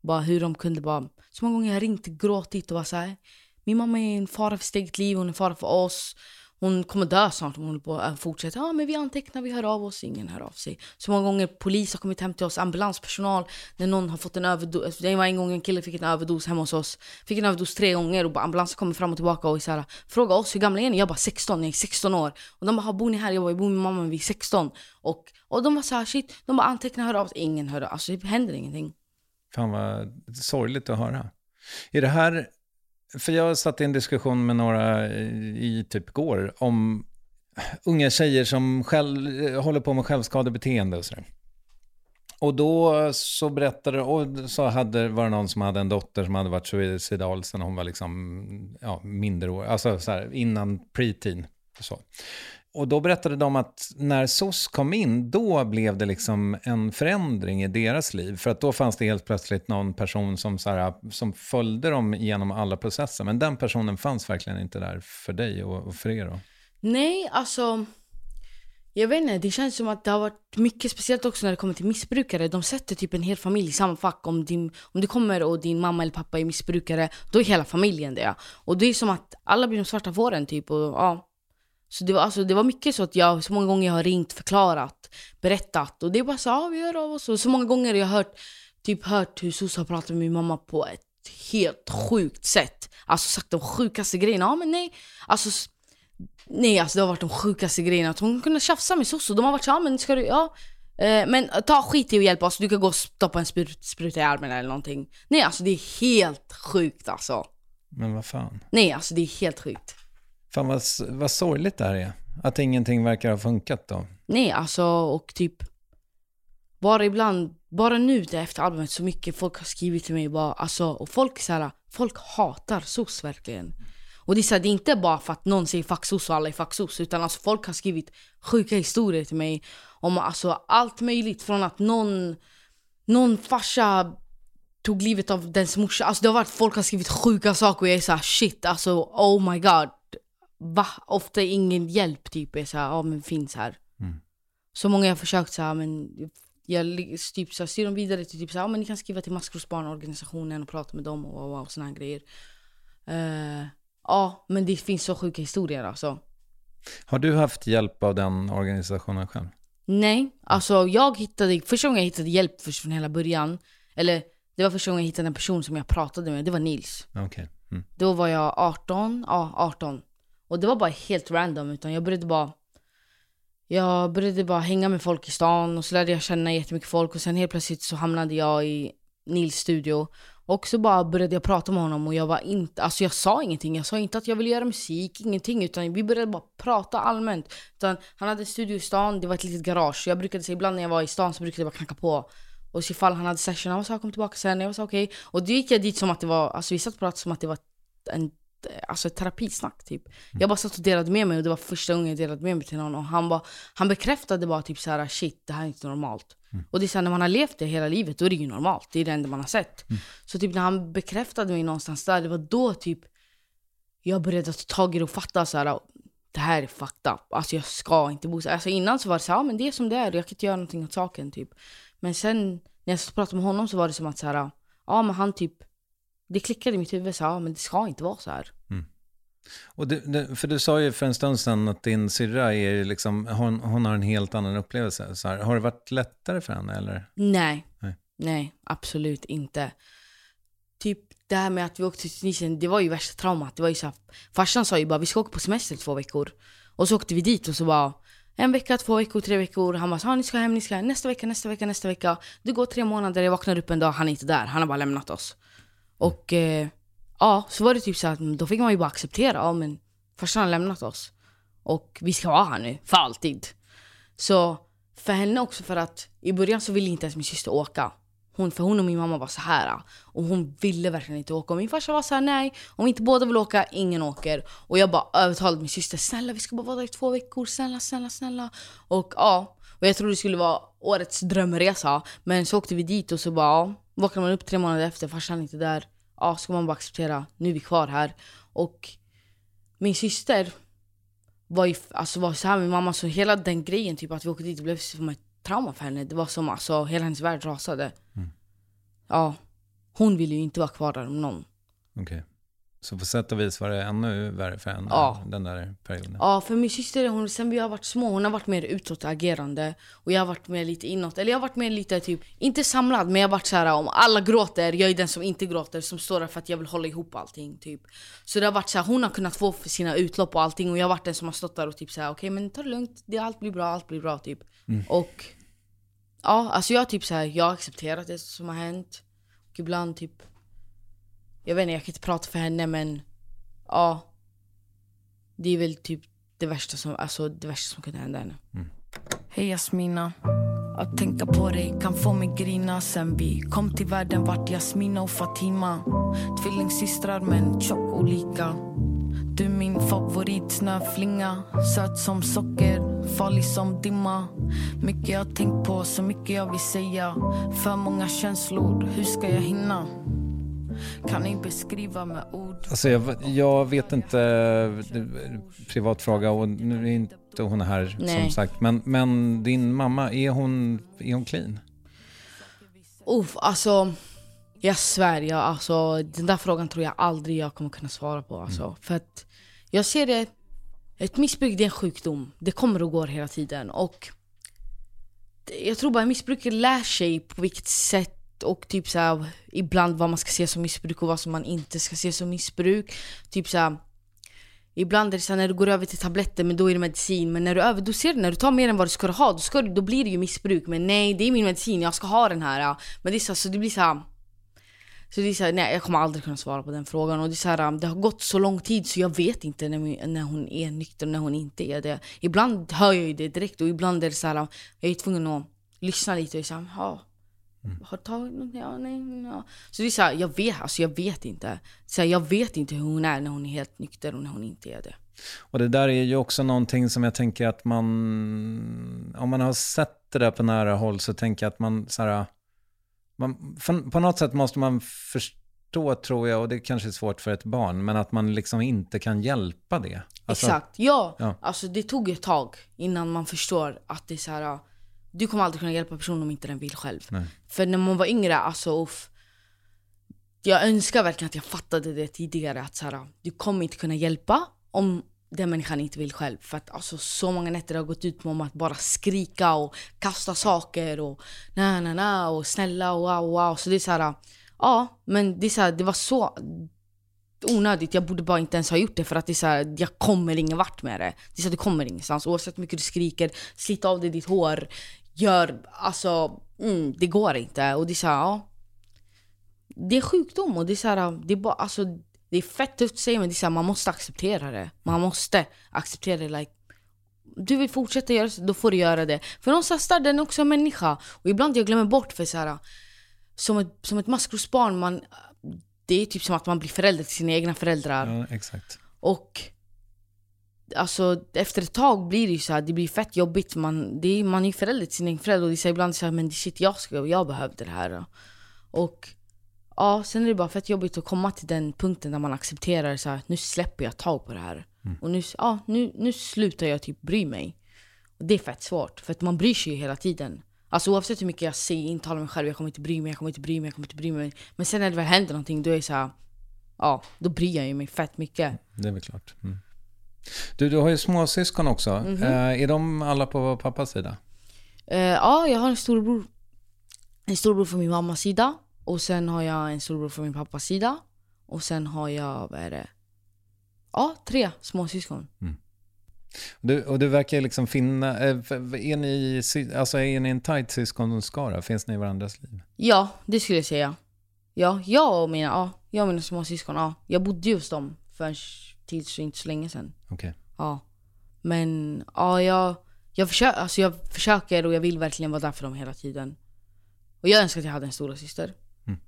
Bara hur de kunde bara, så många gånger jag ringt, gråtit och var såhär, min mamma är en fara för sitt eget liv, hon är en fara för oss hon kommer dö snart om hon på att fortsätta. Ja men vi antecknar, vi hör av oss, ingen hör av sig. Så många gånger polis har kommit hem till oss, ambulanspersonal, när någon har fått en överdos. Det var en gång en kille fick en överdos hemma hos oss. Fick en överdos tre gånger och ambulansen kommer fram och tillbaka och så här, frågar oss hur gamla är ni? Jag bara 16, jag är 16 år. Och de bara, bor ni här? Jag bara, jag bor med mamma, vi är 16. Och, och de var så här, shit, de bara antecknar, hör av sig. Ingen hör av sig, alltså det händer ingenting. Fan vad sorgligt att höra. Är det här, för jag satt i en diskussion med några i typ går om unga tjejer som själv, håller på med självskadebeteende och sådär. Och då så berättade, och så hade, var det någon som hade en dotter som hade varit suicidal sen hon var liksom, ja, mindre alltså så här, innan preteen. Så. Och då berättade de att när SOS kom in, då blev det liksom en förändring i deras liv. För att då fanns det helt plötsligt någon person som, så här, som följde dem genom alla processer. Men den personen fanns verkligen inte där för dig och, och för er då? Nej, alltså... Jag vet inte, det känns som att det har varit mycket speciellt också när det kommer till missbrukare. De sätter typ en hel familj i samma fack. Om, din, om du kommer och din mamma eller pappa är missbrukare, då är hela familjen det. Och det är som att alla blir de svarta fåren typ. Och, ja. Så det var, alltså, det var mycket så att jag, så många gånger jag har ringt, förklarat, berättat. Och det är bara så, ja vi hör av oss. Och så många gånger jag har hört, typ hört hur Sosa har pratat med min mamma på ett helt sjukt sätt. Alltså sagt de sjukaste grejerna. Ja men nej, alltså Nej alltså det har varit de sjukaste grejerna. Att hon kunde tjafsa med sosso. De har varit såhär, men ska du, ja. Eh, men ta skit i att hjälpa oss, du kan gå och stoppa en sprut, spruta i armen eller någonting. Nej alltså det är helt sjukt alltså. Men vad fan. Nej alltså det är helt sjukt. Fan vad, vad sorgligt det här är. Att ingenting verkar ha funkat då. Nej alltså och typ bara ibland, bara nu efter albumet så mycket folk har skrivit till mig bara alltså och folk så här, folk hatar SOS verkligen. Och det är, så här, det är inte bara för att någon säger fuck SOS och alla är fuck SOS. utan alltså folk har skrivit sjuka historier till mig om alltså allt möjligt från att någon, någon farsa tog livet av dens morsa. Alltså det har varit folk har skrivit sjuka saker och jag är såhär shit alltså oh my god. Va? Ofta ingen hjälp typ. Är såhär, ja men finns här. Mm. Så många har försökt såhär men jag typ så styr dem vidare till typ såhär, ja men ni kan skriva till maskrosbarnorganisationen och prata med dem och, och, och såna här grejer. Uh, Ja, men det finns så sjuka historier alltså. Har du haft hjälp av den organisationen själv? Nej, alltså jag hittade, första gången jag hittade hjälp först från hela början, eller det var första gången jag hittade en person som jag pratade med, det var Nils. Okay. Mm. Då var jag 18, ja 18. Och det var bara helt random, utan jag började bara jag började bara hänga med folk i stan och så lärde jag känna jättemycket folk och sen helt plötsligt så hamnade jag i Nils studio och så bara började jag prata med honom och jag var inte, alltså jag sa ingenting. Jag sa inte att jag ville göra musik, ingenting. Utan vi började bara prata allmänt. Utan han hade en studio i stan, det var ett litet garage. Jag brukade säga ibland när jag var i stan så brukade jag bara knacka på. Och så ifall han hade session, han var så kom tillbaka sen. Jag var så okej. Okay. Och då gick jag dit som att det var, alltså vi satt och pratade som att det var en alltså ett terapisnack typ. Jag bara satt och delade med mig och det var första gången jag delade med mig till någon och han, bara, han bekräftade bara typ så här: shit det här är inte normalt. Mm. Och det är så här, när man har levt det hela livet då är det ju normalt, det är det enda man har sett. Mm. Så typ när han bekräftade mig någonstans där, det var då typ jag började ta tag i det och fatta så här, det här är fucked up. Alltså jag ska inte bo så Alltså innan så var det så här, ja men det är som det är, jag kan inte göra någonting åt saken typ. Men sen när jag pratade med honom så var det som att så här, ja men han typ det klickade i mitt huvud, så ja, men det ska inte vara så här. Mm. Och det, det, för du sa ju för en stund sedan att din syrra är liksom, hon, hon har en helt annan upplevelse. Så här, har det varit lättare för henne eller? Nej. Nej, Nej absolut inte. Typ det här med att vi åkte till Tunisien, det var ju värsta traumat. Det var ju så här, farsan sa ju bara vi ska åka på semester två veckor. Och så åkte vi dit och så bara en vecka, två veckor, tre veckor. Han bara ni ska hem, ni ska hem. Nästa vecka, nästa vecka, nästa vecka. Det går tre månader, jag vaknar upp en dag, han är inte där. Han har bara lämnat oss. Och eh, ja, så var det typ så att då fick man ju bara acceptera, ja men farsan har lämnat oss. Och vi ska vara här nu, för alltid. Så för henne också för att i början så ville inte ens min syster åka. Hon, för hon och min mamma var så här och hon ville verkligen inte åka. Och min farsa var så här, nej, om inte båda vill åka, ingen åker. Och jag bara övertalade min syster, snälla vi ska bara vara där i två veckor, snälla, snälla, snälla. Och ja, och jag trodde det skulle vara årets drömresa. Men så åkte vi dit och så bara, ja, vaknade man upp tre månader efter, farsan är inte där ja, ska man bara acceptera, nu är vi kvar här. Och min syster var ju alltså, var så här med mamma, så hela den grejen, typ att vi åkte dit, det blev som ett trauma för henne. Det var som alltså, hela hennes värld rasade. Mm. Ja, hon ville ju inte vara kvar där om någon. Okay. Så på sätt och vis var det ännu värre för henne Ja. den där perioden. Ja, för min syster, hon, sen vi har varit små, hon har varit mer utåtagerande. Och jag har varit mer lite inåt. Eller jag har varit mer lite typ, inte samlad, men jag har varit så här om alla gråter, jag är den som inte gråter, som står där för att jag vill hålla ihop allting. Typ. Så det har varit så här, hon har kunnat få sina utlopp och allting och jag har varit den som har stått där och typ så här, okej men ta det lugnt, det, allt blir bra, allt blir bra typ. Och ja, alltså jag typ så här, jag har accepterat det som har hänt. Och ibland typ, jag vet inte, jag kan inte prata för henne men ja. Det är väl typ det värsta som, alltså det värsta som kunde hända henne. Hej Jasmina. Att tänka på dig kan få mig grina. Sen vi kom till världen vart Jasmina och Fatima. Tvillingsystrar men tjock olika Du min favorit snöflinga Söt som socker, farlig som dimma. Mycket jag tänkt på, så mycket jag vill säga. För många känslor, hur ska jag hinna? Kan ni beskriva med ord? Alltså jag, jag vet inte, privat fråga och nu är inte hon här Nej. som sagt. Men, men din mamma, är hon, är hon clean? Uff, alltså jag svär, jag, alltså, den där frågan tror jag aldrig jag kommer kunna svara på. Alltså. För att jag ser det, ett missbruk det är en sjukdom. Det kommer och går hela tiden. Och jag tror bara missbrukare lär sig på vilket sätt och typ så här, ibland vad man ska se som missbruk och vad som man inte ska se som missbruk. Typ så här, Ibland är det så här, när du går över till tabletter, men då är det medicin. Men när du överdoserar, när du tar mer än vad du ska ha, då, ska, du- då blir det ju missbruk. Men nej, det är min medicin, jag ska ha den här. Ja. Men det är så, så det blir så här, Så det är så här, nej jag kommer aldrig kunna svara på den frågan. Och det är så här, det har gått så lång tid så jag vet inte när, när hon är nykter och när hon inte är det. Ibland hör jag ju det direkt och ibland är det så här, jag är tvungen att lyssna lite och är så ja. Har du tagit något? Ja, nej, ja. Så det är så här, jag vet, alltså jag vet inte. Så här, jag vet inte hur hon är när hon är helt nykter och när hon inte är det. Och det där är ju också någonting som jag tänker att man, om man har sett det där på nära håll så tänker jag att man så här, man, på något sätt måste man förstå tror jag, och det kanske är svårt för ett barn, men att man liksom inte kan hjälpa det. Alltså, Exakt, ja. Ja. Alltså det tog ett tag innan man förstår att det är så här. Du kommer aldrig kunna hjälpa personen om inte den vill själv. Nej. För när man var yngre, alltså uff, Jag önskar verkligen att jag fattade det tidigare att så här, du kommer inte kunna hjälpa om den människan inte vill själv. För att alltså, så många nätter har gått ut med om att bara skrika och kasta saker och na na na och snälla och wow wow. Så det är så här, ja men det är så här, det var så onödigt. Jag borde bara inte ens ha gjort det för att det är så här, jag kommer ingen vart med det. Det är så att du kommer ingenstans. Oavsett hur mycket du skriker, slit av dig ditt hår, gör, alltså, mm, det går inte. Och det är så här, ja. Det är sjukdom och det är så här, det är bara, alltså, det är fett tufft att säga men det är så här, man måste acceptera det. Man måste acceptera det. Like, du vill fortsätta göra så, då får du göra det. För någonstans där, den är också en människa. Och ibland jag glömmer bort för så här, som ett, som ett maskrosbarn, man, det är typ som att man blir förälder till sina egna föräldrar. Ja, exakt. Och alltså, efter ett tag blir det ju så här, det blir fett jobbigt. Man, det är, man är ju förälder till sin egen förälder och det är så här, ibland så här, men shit jag, ska, jag behövde det här. Och ja, sen är det bara fett jobbigt att komma till den punkten där man accepterar så här, nu släpper jag tag på det här. Och nu, ja, nu, nu slutar jag typ bry mig. Och det är fett svårt, för att man bryr sig ju hela tiden. Alltså oavsett hur mycket jag säger, intalar mig själv, jag kommer inte bry mig, jag kommer inte bry mig, jag kommer inte bry mig. Men sen när det väl händer någonting, då är det så här, ja, då bryr jag ju mig fett mycket. Det är väl klart. Mm. Du, du har ju småsyskon också. Mhm. Eh, är de alla på pappas sida? Eh, ja, jag har en storebror. En storebror från min mammas sida. Och sen har jag en storebror från min pappas sida. Och sen har jag, vad är det? Ja, tre småsyskon. Du, och du verkar liksom finna, eh, är ni, alltså är ni en tajt syskonskara? Finns ni i varandras liv? Ja, det skulle jag säga. Ja, jag och mina, ja, jag och mina småsyskon, ja. Jag bodde ju hos dem för en tid så inte så länge sedan. Okej. Ja. Men ja, jag, jag, försöker, alltså jag försöker och jag vill verkligen vara där för dem hela tiden. Och jag önskar att jag hade en stora syster. Mm.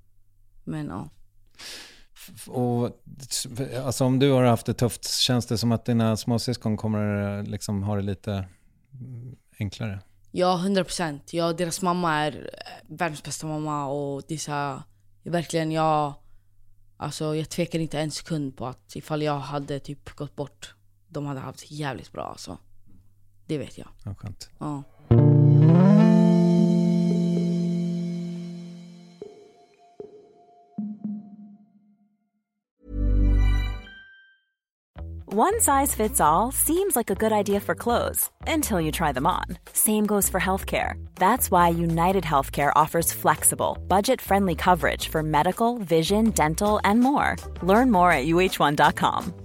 Men ja. Och, alltså om du har haft det tufft, känns det som att dina småsyskon kommer liksom ha det lite enklare? Ja, 100 procent. Ja, deras mamma är eh, världens bästa mamma och det är så här, verkligen jag... Alltså jag tvekar inte en sekund på att ifall jag hade typ gått bort, de hade haft jävligt bra alltså. Det vet jag. Ja, skönt. Ja. One size fits all seems like a good idea for clothes until you try them on. Same goes for healthcare. That's why United Healthcare offers flexible, budget friendly coverage for medical, vision, dental, and more. Learn more at uh1.com.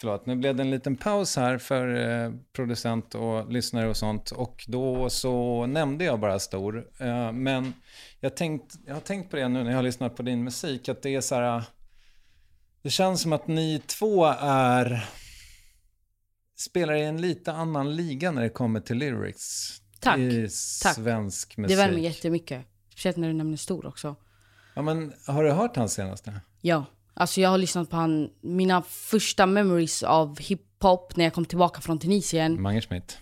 Förlåt, nu blev det en liten paus här för eh, producent och lyssnare och sånt. Och då så nämnde jag bara stor. Eh, men jag, tänkt, jag har tänkt på det nu när jag har lyssnat på din musik. Att det är så här. Det känns som att ni två är spelar i en lite annan liga när det kommer till lyrics. Tack. I Tack. svensk musik. Det värmer jättemycket. Speciellt när du nämner stor också. Ja, men har du hört hans senaste? Ja. Alltså jag har lyssnat på han, mina första memories av hiphop när jag kom tillbaka från Tunisien. Mange Schmidt.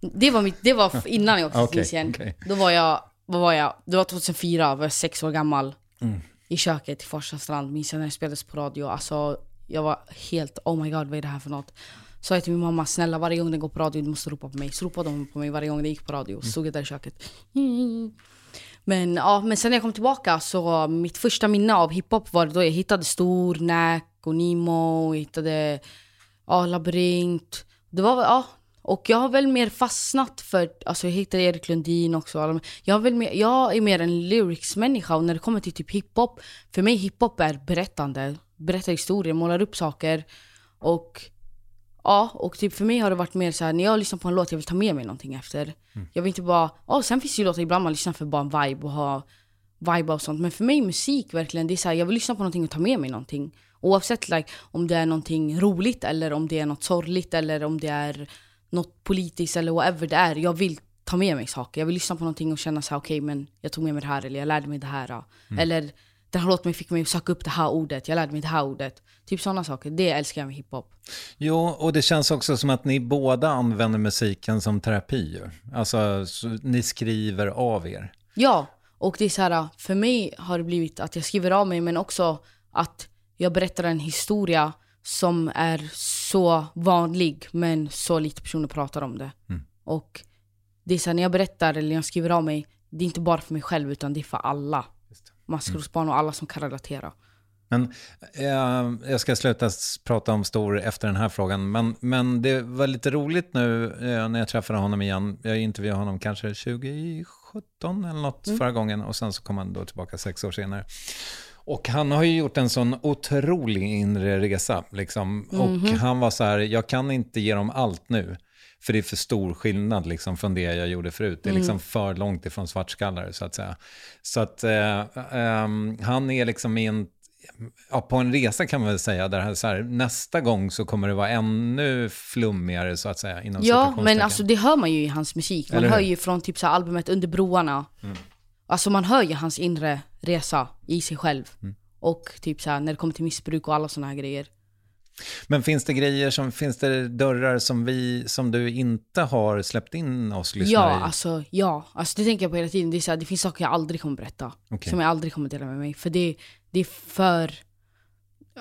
Det var, mitt, det var innan jag åkte till Okej, Tunisien. okej. Då var jag, vad var jag? Det var 2004, var jag sex år gammal. Mm. I köket i Farsta strand, minns jag när det spelades på radio. Alltså jag var helt, oh my god vad är det här för något? Så jag till min mamma, snälla varje gång den går på radio du måste ropa på mig. Så ropade hon på mig varje gång det gick på radio. Mm. Stod jag där i köket. Men, ja, men sen när jag kom tillbaka så mitt första minne av hiphop var då jag hittade Stor, Nack och Nemo, jag hittade ja, Labyrint. Det var ja, och jag har väl mer fastnat för, alltså jag hittade Erik Lundin också. Jag, har väl mer, jag är mer en lyrics-människa och när det kommer till typ hiphop, för mig hiphop är berättande. Berättar historier, målar upp saker. Och ja, och typ för mig har det varit mer så här när jag lyssnar på en låt jag vill ta med mig någonting efter. Jag vill inte bara, ja sen finns det ju låtar ibland man lyssnar för bara en vibe och ha vibe och sånt. Men för mig musik verkligen, det är så här, jag vill lyssna på någonting och ta med mig någonting. Oavsett like, om det är någonting roligt eller om det är något sorgligt eller om det är något politiskt eller whatever det är. Jag vill ta med mig saker. Jag vill lyssna på någonting och känna så här, okej men jag tog med mig det här eller jag lärde mig det här. ja. Eller den här låten fick mig att söka upp det här ordet, jag lärde mig det här ordet. Typ sådana saker, det älskar jag med hiphop. Jo, och det känns också som att ni båda använder musiken som terapi. Alltså, så ni skriver av er. Ja, och det är så här, för mig har det blivit att jag skriver av mig men också att jag berättar en historia som är så vanlig men så lite personer pratar om det. Och det är så här, när jag berättar eller när jag skriver av mig, det är inte bara för mig själv utan det är för alla. Maskrosbarn och alla som kan relatera. Men eh, jag ska sluta prata om Stor efter den här frågan. Men, men det var lite roligt nu eh, när jag träffade honom igen. Jag intervjuade honom kanske 2017 eller något förra gången och sen så kom han då tillbaka sex år senare. Och han har ju gjort en sån otrolig inre resa. Liksom. Och Mhm. han var så här, jag kan inte ge dem allt nu. För det är för stor skillnad liksom, från det jag gjorde förut. Det är Mm. liksom för långt ifrån svartskallar så att säga. Så att eh, ehm, han är liksom i en, ja, på en resa kan man väl säga, där så här, nästa gång så kommer det vara ännu flummigare så att säga. Inom Ja, men alltså det hör man ju i hans musik. Man hör ju från typ så här albumet Under broarna. Mm. Alltså man hör ju hans inre resa i sig själv. Mm. Och typ så här, när det kommer till missbruk och alla såna här grejer. Men finns det grejer som, finns det dörrar som vi, som du inte har släppt in oss lyssnare Ja, i? alltså ja. Alltså det tänker jag på hela tiden. Det, är så här, det finns saker jag aldrig kommer berätta. Okej. Som jag aldrig kommer dela med mig. För det, det är för...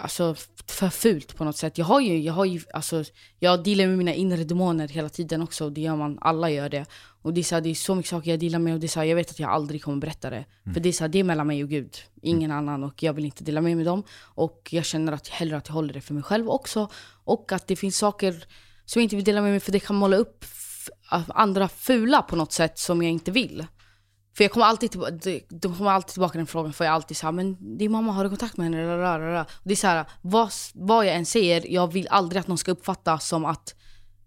Alltså för fult på något sätt. Jag har ju, jag har ju, alltså jag dealar med mina inre demoner hela tiden också. Och det gör man, alla gör det. Och det är så, här, det är så mycket saker jag dealar med och det är så här, jag vet att jag aldrig kommer berätta det. För det är så här, det är mellan mig och Gud. Ingen annan och jag vill inte dela med mig dem. Och jag känner att hellre att jag håller det för mig själv också. Och att det finns saker som jag inte vill dela med mig för det kan måla upp andra fula på något sätt som jag inte vill. För jag kommer alltid tillbaka, de kommer alltid tillbaka den frågan för jag är alltid såhär Men din mamma, har du kontakt med henne? Det är såhär, vad, vad jag än säger, jag vill aldrig att någon ska uppfatta som att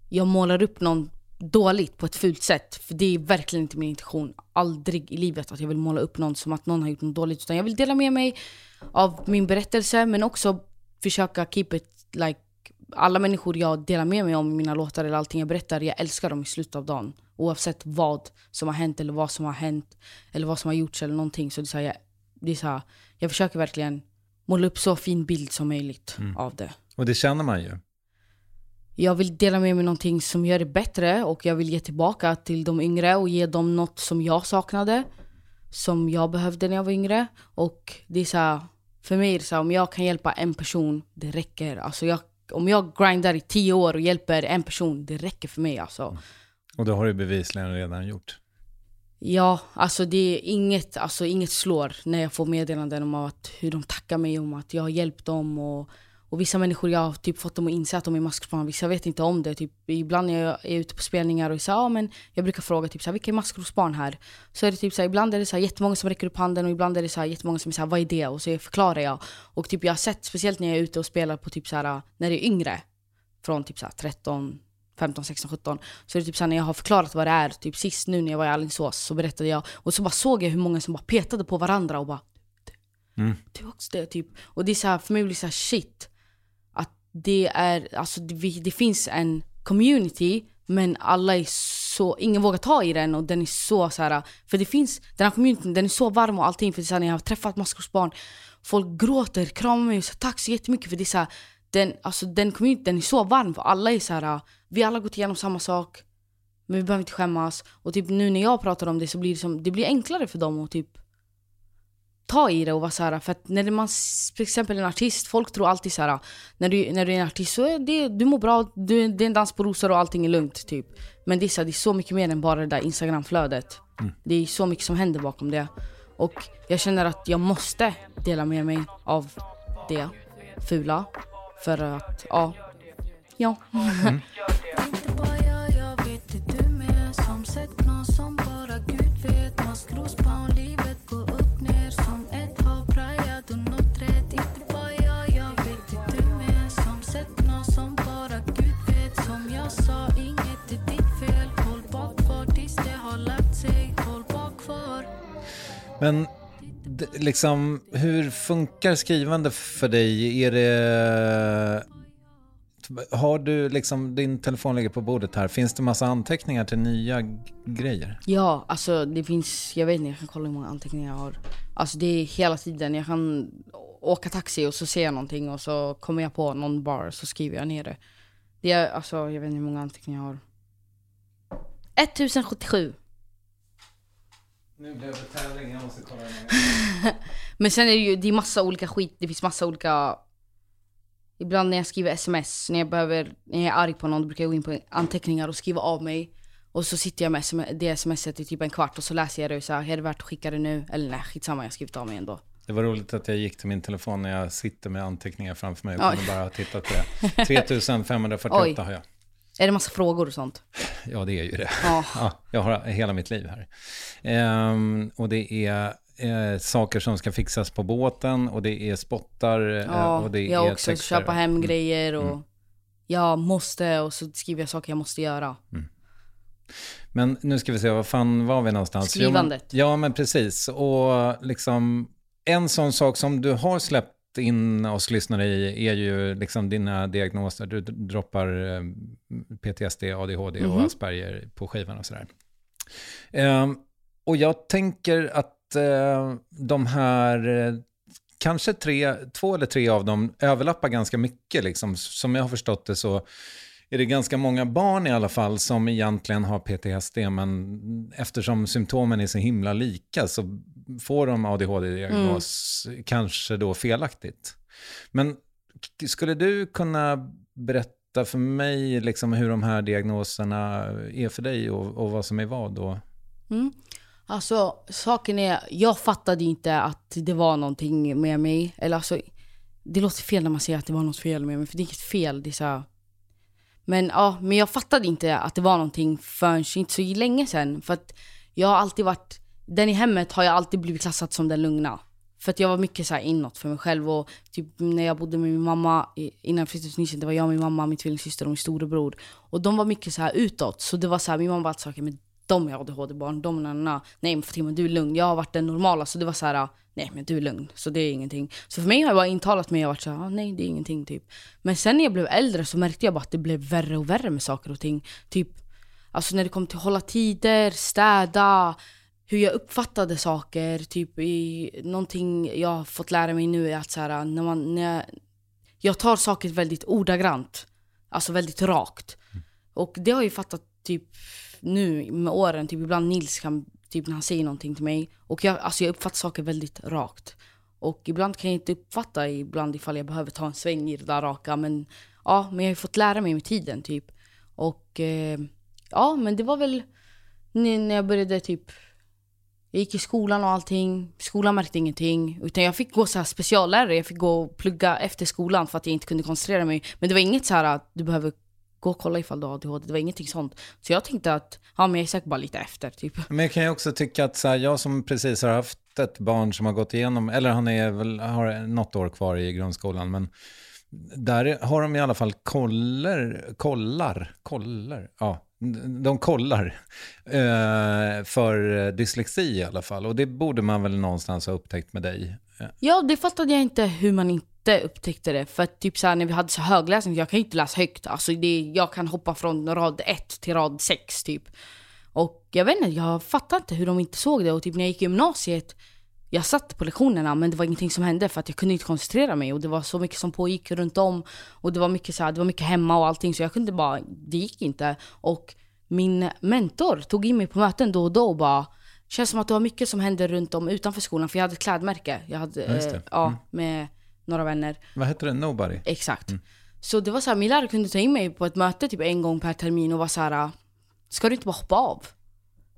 jag målar upp någon dåligt på ett fult sätt. För det är verkligen inte min intention. Aldrig i livet att jag vill måla upp någon som att någon har gjort något dåligt. Utan jag vill dela med mig av min berättelse men också försöka keep it like alla människor jag delar med mig om mina låtar eller allting jag berättar, jag älskar dem i slutet av dagen. Oavsett vad som har hänt eller vad som har hänt eller vad som har gjorts eller någonting. Så det är så här, jag, det är så här, jag försöker verkligen måla upp så fin bild som möjligt av det. Och det känner man ju. Jag vill dela med mig någonting som gör det bättre och jag vill ge tillbaka till de yngre och ge dem något som jag saknade. Som jag behövde när jag var yngre. Och det är så här, för mig är det så här, om jag kan hjälpa en person, det räcker. Alltså jag, om jag grindar i tio år och hjälper en person, det räcker för mig alltså. Och det har du bevisligen redan gjort. Ja, alltså det är inget, alltså inget slår när jag får meddelanden om att, hur de tackar mig om att jag har hjälpt dem. Och, och vissa människor, jag har typ fått dem att inse att de är maskrosbarn, vissa vet inte om det. Typ, ibland när jag är ute på spelningar och så, ja, men jag brukar fråga typ, så här, vilka är maskrosbarn här? Så är det typ så här, ibland är det så här, jättemånga som räcker upp handen och ibland är det så här, jättemånga som är så här, vad är det? Och så förklarar jag. Och typ, jag har sett, speciellt när jag är ute och spelar på typ så här, när det är yngre, från typ så här, 13 15, 16, 17. Så är det typ så när jag har förklarat vad det är, typ sist nu när jag var i Alingsås så berättade jag och så bara såg jag hur många som bara petade på varandra och bara du, Mm. du också det typ. Och det är så här, för mig blir det så här shit. Det är, alltså det, det finns en community men alla är så, ingen vågar ta i den och den är så så här. För det finns, den här communityn den är så varm och allting. För det är så här, jag har träffat massor barn. folk gråter, kramar mig och säger tack så jättemycket för det är så här, den, alltså den communityn den är så varm för alla är så här. vi alla har gått igenom samma sak. Men vi behöver inte skämmas. Och typ nu när jag pratar om det så blir det, som, det blir enklare för dem att typ ta i det och vara så här. För att när man, till exempel en artist, folk tror alltid så här. När du, när du är en artist så är det, du mår bra, du, det är en dans på rosor och allting är lugnt typ. Men det är, så här, det är så mycket mer än bara det där instagramflödet. Det är så mycket som händer bakom det. Och jag känner att jag måste dela med mig av det fula. För att, ja. Ja. Inte Men liksom, hur funkar skrivande för dig? Är det... Har du liksom, din telefon ligger på bordet här, finns det massa anteckningar till nya grejer? Ja, alltså det finns, jag vet inte, jag kan kolla hur många anteckningar jag har. Alltså det är hela tiden, jag kan åka taxi och så ser jag någonting och så kommer jag på någon bar så skriver jag ner det. Det är, alltså jag vet inte hur många anteckningar jag har. 1077. Nu blev det tävling, jag måste kolla Men sen är det ju, det är massa olika skit, det finns massa olika Ibland när jag skriver sms, när jag behöver, när jag är arg på någon, då brukar jag gå in på anteckningar och skriva av mig Och så sitter jag med sms, det smset i typ en kvart och så läser jag det och så här, är det värt att skicka det nu? Eller nej, skitsamma, jag har skrivit av mig ändå Det var roligt att jag gick till min telefon när jag sitter med anteckningar framför mig och kunde bara ha tittat på det. 3548 Oj. har jag. Är det massa frågor och sånt? Ja, det är ju det. Ja. Ja, jag har hela mitt liv här. Ehm, och det är eh, saker som ska fixas på båten och det är spottar eh, Ja, och det jag är också texter. köpa hem Mm. grejer och jag måste och så skriver jag saker jag måste göra. Men nu ska vi se, vad fan var vi någonstans? Jo, Skrivandet. Ja, men precis. Och liksom en sån sak som du har släppt in oss lyssnare i är ju liksom dina diagnoser. Du droppar eh, PTSD, ADHD och Mhm. Asperger på skivan och sådär. Ehm, och jag tänker att eh, de här, eh, kanske tre, två eller tre av dem överlappar ganska mycket. Liksom. Som jag har förstått det så är det ganska många barn i alla fall som egentligen har PTSD, men eftersom symptomen är så himla lika så får de ADHD-diagnos kanske då felaktigt. Men skulle du kunna berätta för mig liksom hur de här diagnoserna är för dig och, och vad som är vad då? Mm. Alltså saken är, jag fattade inte att det var någonting med mig. Eller alltså, det låter fel när man säger att det var något fel med mig, för det är inget fel. Det är så. Men ja, men jag fattade inte att det var någonting förrän inte så länge sedan. För att jag har alltid varit, den i hemmet har jag alltid blivit klassad som den lugna. För att jag var mycket så här inåt för mig själv och typ när jag bodde med min mamma innan jag flyttade till Nyköping, det var jag, min mamma, min tvillingsyster och min storebror. Och de var mycket så här utåt. Så det var så här, min mamma var alltid med de är ADHD-barn, de är na, Nej men Fatima du är lugn, jag har varit den normala. Så det var så här, nej men du är lugn, så det är ingenting. Så för mig har jag bara intalat mig och varit så här, ah, nej det är ingenting typ. Men sen när jag blev äldre så märkte jag bara att det blev värre och värre med saker och ting. Typ, alltså när det kom till att hålla tider, städa, hur jag uppfattade saker. Typ i någonting jag har fått lära mig nu är att så här, när man, när jag, jag tar saker väldigt ordagrant. Alltså väldigt rakt. Och det har jag fattat typ nu med åren. Typ ibland Nils kan, typ när han säger någonting till mig. Och jag, alltså jag uppfattar saker väldigt rakt. Och ibland kan jag inte uppfatta ibland ifall jag behöver ta en sväng i det där raka. Men ja, men jag har fått lära mig med tiden typ. Och eh, ja, men det var väl när jag började typ jag gick i skolan och allting. Skolan märkte ingenting. Utan jag fick gå så här speciallärare. Jag fick gå och plugga efter skolan för att jag inte kunde koncentrera mig. Men det var inget så här att du behöver gå och kolla ifall du har ADHD. Det var ingenting sånt. Så jag tänkte att ja, men jag är säkert bara lite efter. Typ. Men jag kan ju också tycka att så här, jag som precis har haft ett barn som har gått igenom, eller han är väl, har något år kvar i grundskolan, men där har de i alla fall koller, kollar, kollar, ja, de kollar eh, för dyslexi i alla fall. Och det borde man väl någonstans ha upptäckt med dig. Ja, det fattade jag inte hur man inte upptäckte det. För att typ så här, när vi hade så högläsning, jag kan ju inte läsa högt. Alltså det, jag kan hoppa från rad 1 till rad 6 typ. Och jag vet inte, jag fattar inte hur de inte såg det. Och typ när jag gick i gymnasiet, jag satt på lektionerna men det var ingenting som hände för att jag kunde inte koncentrera mig. Och det var så mycket som pågick runt om. Och det var mycket, så här, det var mycket hemma och allting så jag kunde bara, det gick inte. Och min mentor tog in mig på möten då och då och bara Känns som att det var mycket som hände runt om utanför skolan för jag hade ett klädmärke. Jag hade, Ja, eh, ja, Mm. med några vänner. Vad heter det? Nobody? Exakt. Så det var så här, min lärare kunde ta in mig på ett möte typ en gång per termin och vara så här. Ska du inte bara hoppa av?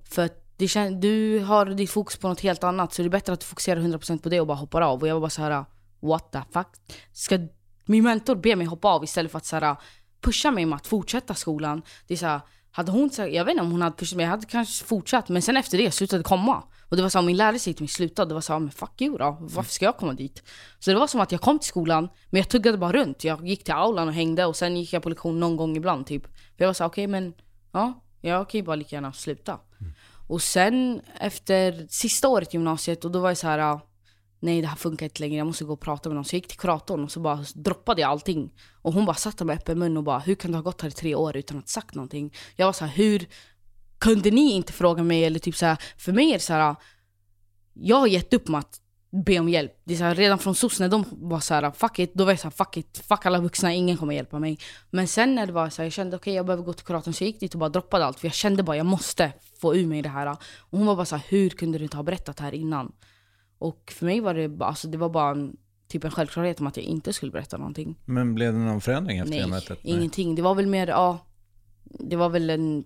För att det kän- du har ditt fokus på något helt annat så det är bättre att du fokuserar 100% på det och bara hoppar av. Och jag var bara så här, what the fuck? Ska min mentor be mig hoppa av istället för att så här, pusha mig med att fortsätta skolan? Det är så här, hade hon sagt, jag vet inte om hon hade pushat mig, jag hade kanske fortsatt. Men sen efter det slutade det komma. Och det var så här, min lärare säger till mig sluta, det var så här, men fuck you då, varför ska jag komma dit? Så det var som att jag kom till skolan, men jag tuggade bara runt. Jag gick till aulan och hängde och sen gick jag på lektion någon gång ibland typ. För jag var så okej okej men, ja, jag kan ju bara lika gärna sluta. Och sen efter sista året i gymnasiet, och då var jag så här. Nej det här funkar inte längre, jag måste gå och prata med någon. Så jag gick till kuratorn och så bara droppade jag allting. Och hon bara satt där med öppen mun och bara Hur kan du ha gått här i tre år utan att ha sagt någonting? Jag var så här, hur kunde ni inte fråga mig? Eller typ så här, för mig är det så här. Jag har gett upp med att be om hjälp. Det är så här, redan från SOS när de var så här, fuck it, då var jag så här, fuck it, fuck alla vuxna, ingen kommer hjälpa mig. Men sen när det var så här, jag kände okej jag behöver gå till kuratorn, så jag gick dit och bara droppade allt. För jag kände bara jag måste få ur mig det här. Och hon var bara så här, hur kunde du inte ha berättat det här innan? Och för mig var det bara, alltså, det var bara en, typ en självklarhet om att jag inte skulle berätta någonting. Men blev det någon förändring efter det Nej, mötet? ingenting. Det var väl mer, ja, det var väl en,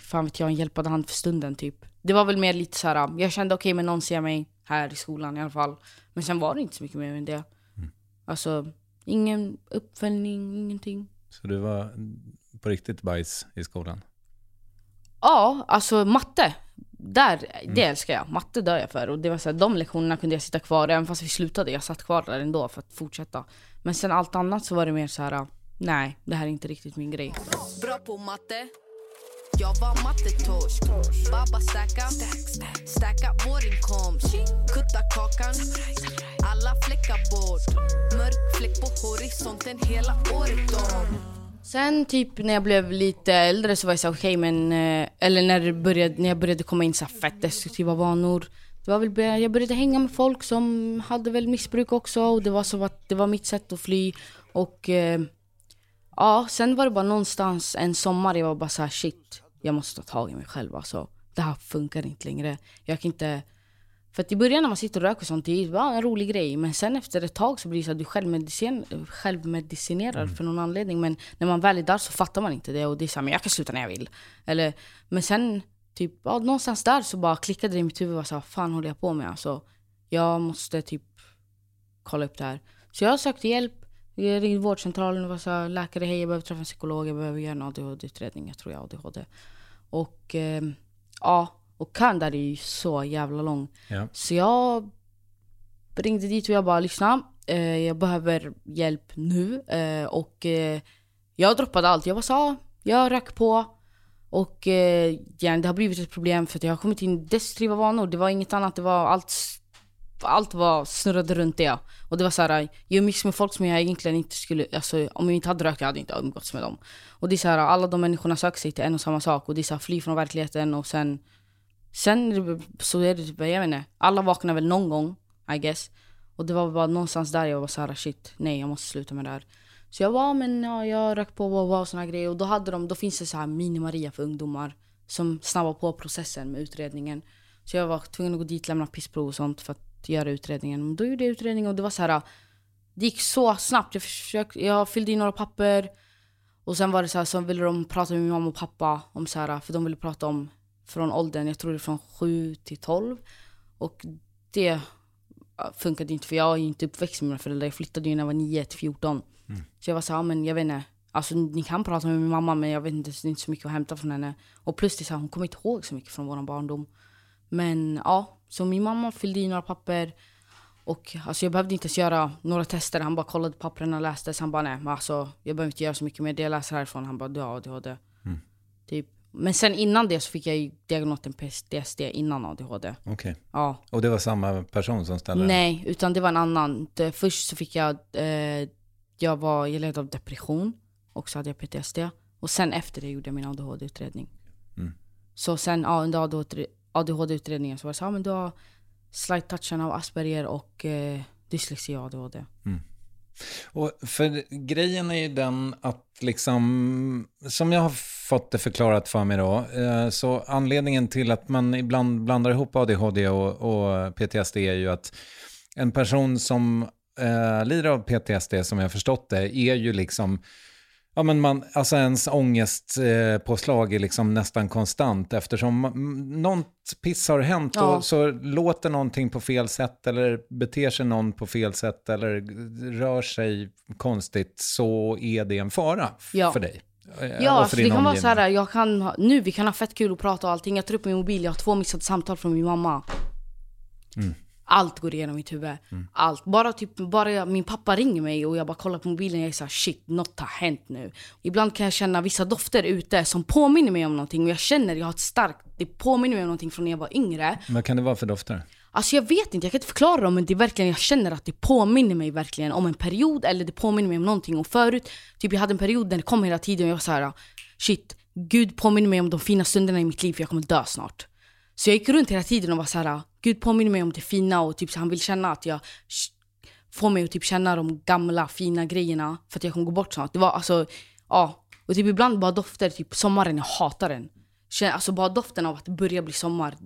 fan vet jag, en hjälpande hand för stunden typ. Det var väl mer lite så här. jag kände okej men någon ser mig här i skolan i alla fall. Men sen var det inte så mycket mer än det. Alltså, ingen uppföljning, ingenting. Så du var på riktigt bajs i skolan? Ja, alltså matte. där, det älskar jag. Matte dör jag för. Och det var så här, de lektionerna kunde jag sitta kvar, även fast vi slutade. Jag satt kvar där ändå för att fortsätta. Men sen allt annat så var det mer så här. nej, det här är inte riktigt min grej. Bra på matte jag var mattetorsk. Baba stacka, stacka vår inkomst Kutta kakan, alla fläckar bort. Mörk fläck på horisonten hela året om. Sen typ när jag blev lite äldre så var jag så okej okay, men eh, Eller när, det började, när jag började komma in så fett destruktiva vanor. Det var väl, Jag började hänga med folk som hade väl missbruk också och det var så att det var mitt sätt att fly. Och eh, Ja, sen var det bara någonstans en sommar jag var bara så här, shit jag måste ta tag i mig själv alltså. Det här funkar inte längre. Jag kan inte... För att i början när man sitter och röker och sånt, det är en rolig grej. Men sen efter ett tag så blir det så att du självmedicin, självmedicinerar mm. för någon anledning. Men när man väl är där så fattar man inte det. Och det är så här, men jag kan sluta när jag vill. Eller, men sen, typ, ja, någonstans där så bara klickade det i mitt huvud. Vad fan håller jag på med? Alltså, jag måste typ kolla upp det här. Så jag sökte hjälp. Jag ringde vårdcentralen och var så här, läkare, hej jag behöver träffa en psykolog, jag behöver göra en ADHD-utredning. Jag tror jag har ADHD. Och eh, ja, och kön där är ju så jävla lång. Ja. Så jag ringde dit och jag bara lyssna. Eh, jag behöver hjälp nu. Eh, och eh, jag droppade allt. Jag var så jag rök på. Och eh, ja, det har blivit ett problem för att jag har kommit in i destruktiva vanor. Det var inget annat, det var allt allt var snurrade runt det. Och det var så här, jag umgicks med folk som jag egentligen inte skulle, alltså om jag inte hade rökt jag hade inte umgåtts med dem. Och det är så här, alla de människorna söker sig till en och samma sak och det är så här, fly från verkligheten och sen Sen så är det typ, jag vet inte, alla vaknar väl någon gång, I guess. Och det var bara någonstans där jag var så här, shit, nej jag måste sluta med det här. Så jag var ah, men ja, jag rök på och, och såna grejer och då hade de, då finns det så här mini-Maria för ungdomar som snabbar på processen med utredningen. Så jag var tvungen att gå dit, lämna pissprov och sånt för att göra utredningen. Då gjorde jag utredningen och det var så här. Det gick så snabbt. Jag, försökte, jag fyllde i några papper. Och sen var det så här, så ville de prata med min mamma och pappa om så här, för de ville prata om från åldern, jag tror det är från 7 till 12. Och det funkade inte för jag är inte uppväxt med mina föräldrar. Jag flyttade ju när jag var 9 till 14. Mm. Så jag var så här, men jag vet inte. Alltså ni kan prata med min mamma men jag vet inte, det är inte så mycket att hämta från henne. Och plus det är så här, hon kommer inte ihåg så mycket från vår barndom. Men ja, så min mamma fyllde i några papper. Och alltså, jag behövde inte ens göra några tester. Han bara kollade papperna och läste. Så han bara nej, alltså, jag behöver inte göra så mycket mer. Det jag läser härifrån. Han bara du har ADHD. Mm. Typ. Men sen innan det så fick jag ju diagnosen PTSD innan ADHD. Okej. Okay. Ja. Och det var samma person som ställde Nej, utan det var en annan. Det, först så fick jag, eh, jag var, jag led av depression. Och så hade jag PTSD. Och sen efter det gjorde jag min ADHD-utredning. Mm. Så sen, ja, under ADHD-utredningen så var det så här, ah, men du har slight touchen av Asperger och eh, dyslexi och ADHD. Mm. Och för grejen är ju den att liksom, som jag har fått det förklarat för mig då, eh, så anledningen till att man ibland blandar ihop ADHD och, och PTSD är ju att en person som eh, lider av PTSD, som jag har förstått det, är ju liksom Ja, men man, alltså ens ångestpåslag eh, är liksom nästan konstant eftersom något piss har hänt ja. och så låter någonting på fel sätt eller beter sig någon på fel sätt eller rör sig konstigt så är det en fara ja. för dig. Eh, ja, alltså det kan vara så här, jag kan, nu vi kan ha fett kul och prata och allting. Jag tar upp min mobil, jag har två missade samtal från min mamma. Mm. Allt går igenom mitt huvud. Mm. Allt. Bara, typ, bara jag, min pappa ringer mig och jag bara kollar på mobilen och jag är såhär shit, något har hänt nu. Ibland kan jag känna vissa dofter ute som påminner mig om någonting och jag känner, jag har ett starkt, det påminner mig om någonting från när jag var yngre. Vad kan det vara för dofter? Alltså jag vet inte, jag kan inte förklara dem men det är verkligen, jag känner att det påminner mig verkligen om en period eller det påminner mig om någonting. Och förut, typ jag hade en period där det kom hela tiden och jag var såhär shit, Gud påminner mig om de fina stunderna i mitt liv för jag kommer dö snart. Så jag gick runt hela tiden och var såhär Gud påminner mig om det fina och typ så han vill känna att jag får mig att typ känna de gamla fina grejerna för att jag kommer gå bort snart. Det var alltså, ja. Och typ ibland bara dofter, typ sommaren, jag hatar den. Alltså bara doften av att det börjar bli sommar,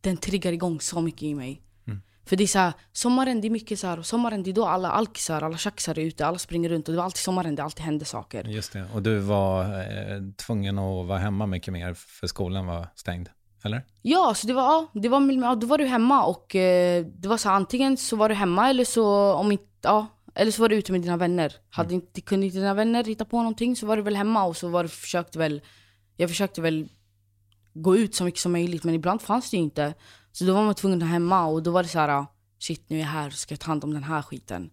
den triggar igång så mycket i mig. Mm. För det är såhär, sommaren det är mycket så här, sommaren det är då alla alkisar, alla tjackisar är ute, alla springer runt och det var alltid sommaren det alltid hände saker. Just det, och du var eh, tvungen att vara hemma mycket mer för skolan var stängd? Eller? Ja, så det var, ja, det var, ja, då var du hemma och eh, det var så antingen så var du hemma eller så om inte, ja, eller så var du ute med dina vänner. Hade mm. inte, kunde inte dina vänner hitta på någonting så var du väl hemma och så var du, försökte väl, jag försökte väl gå ut så mycket som möjligt. Men ibland fanns det ju inte. Så då var man tvungen att vara hemma och då var det så här, shit nu är jag här, ska jag ta hand om den här skiten.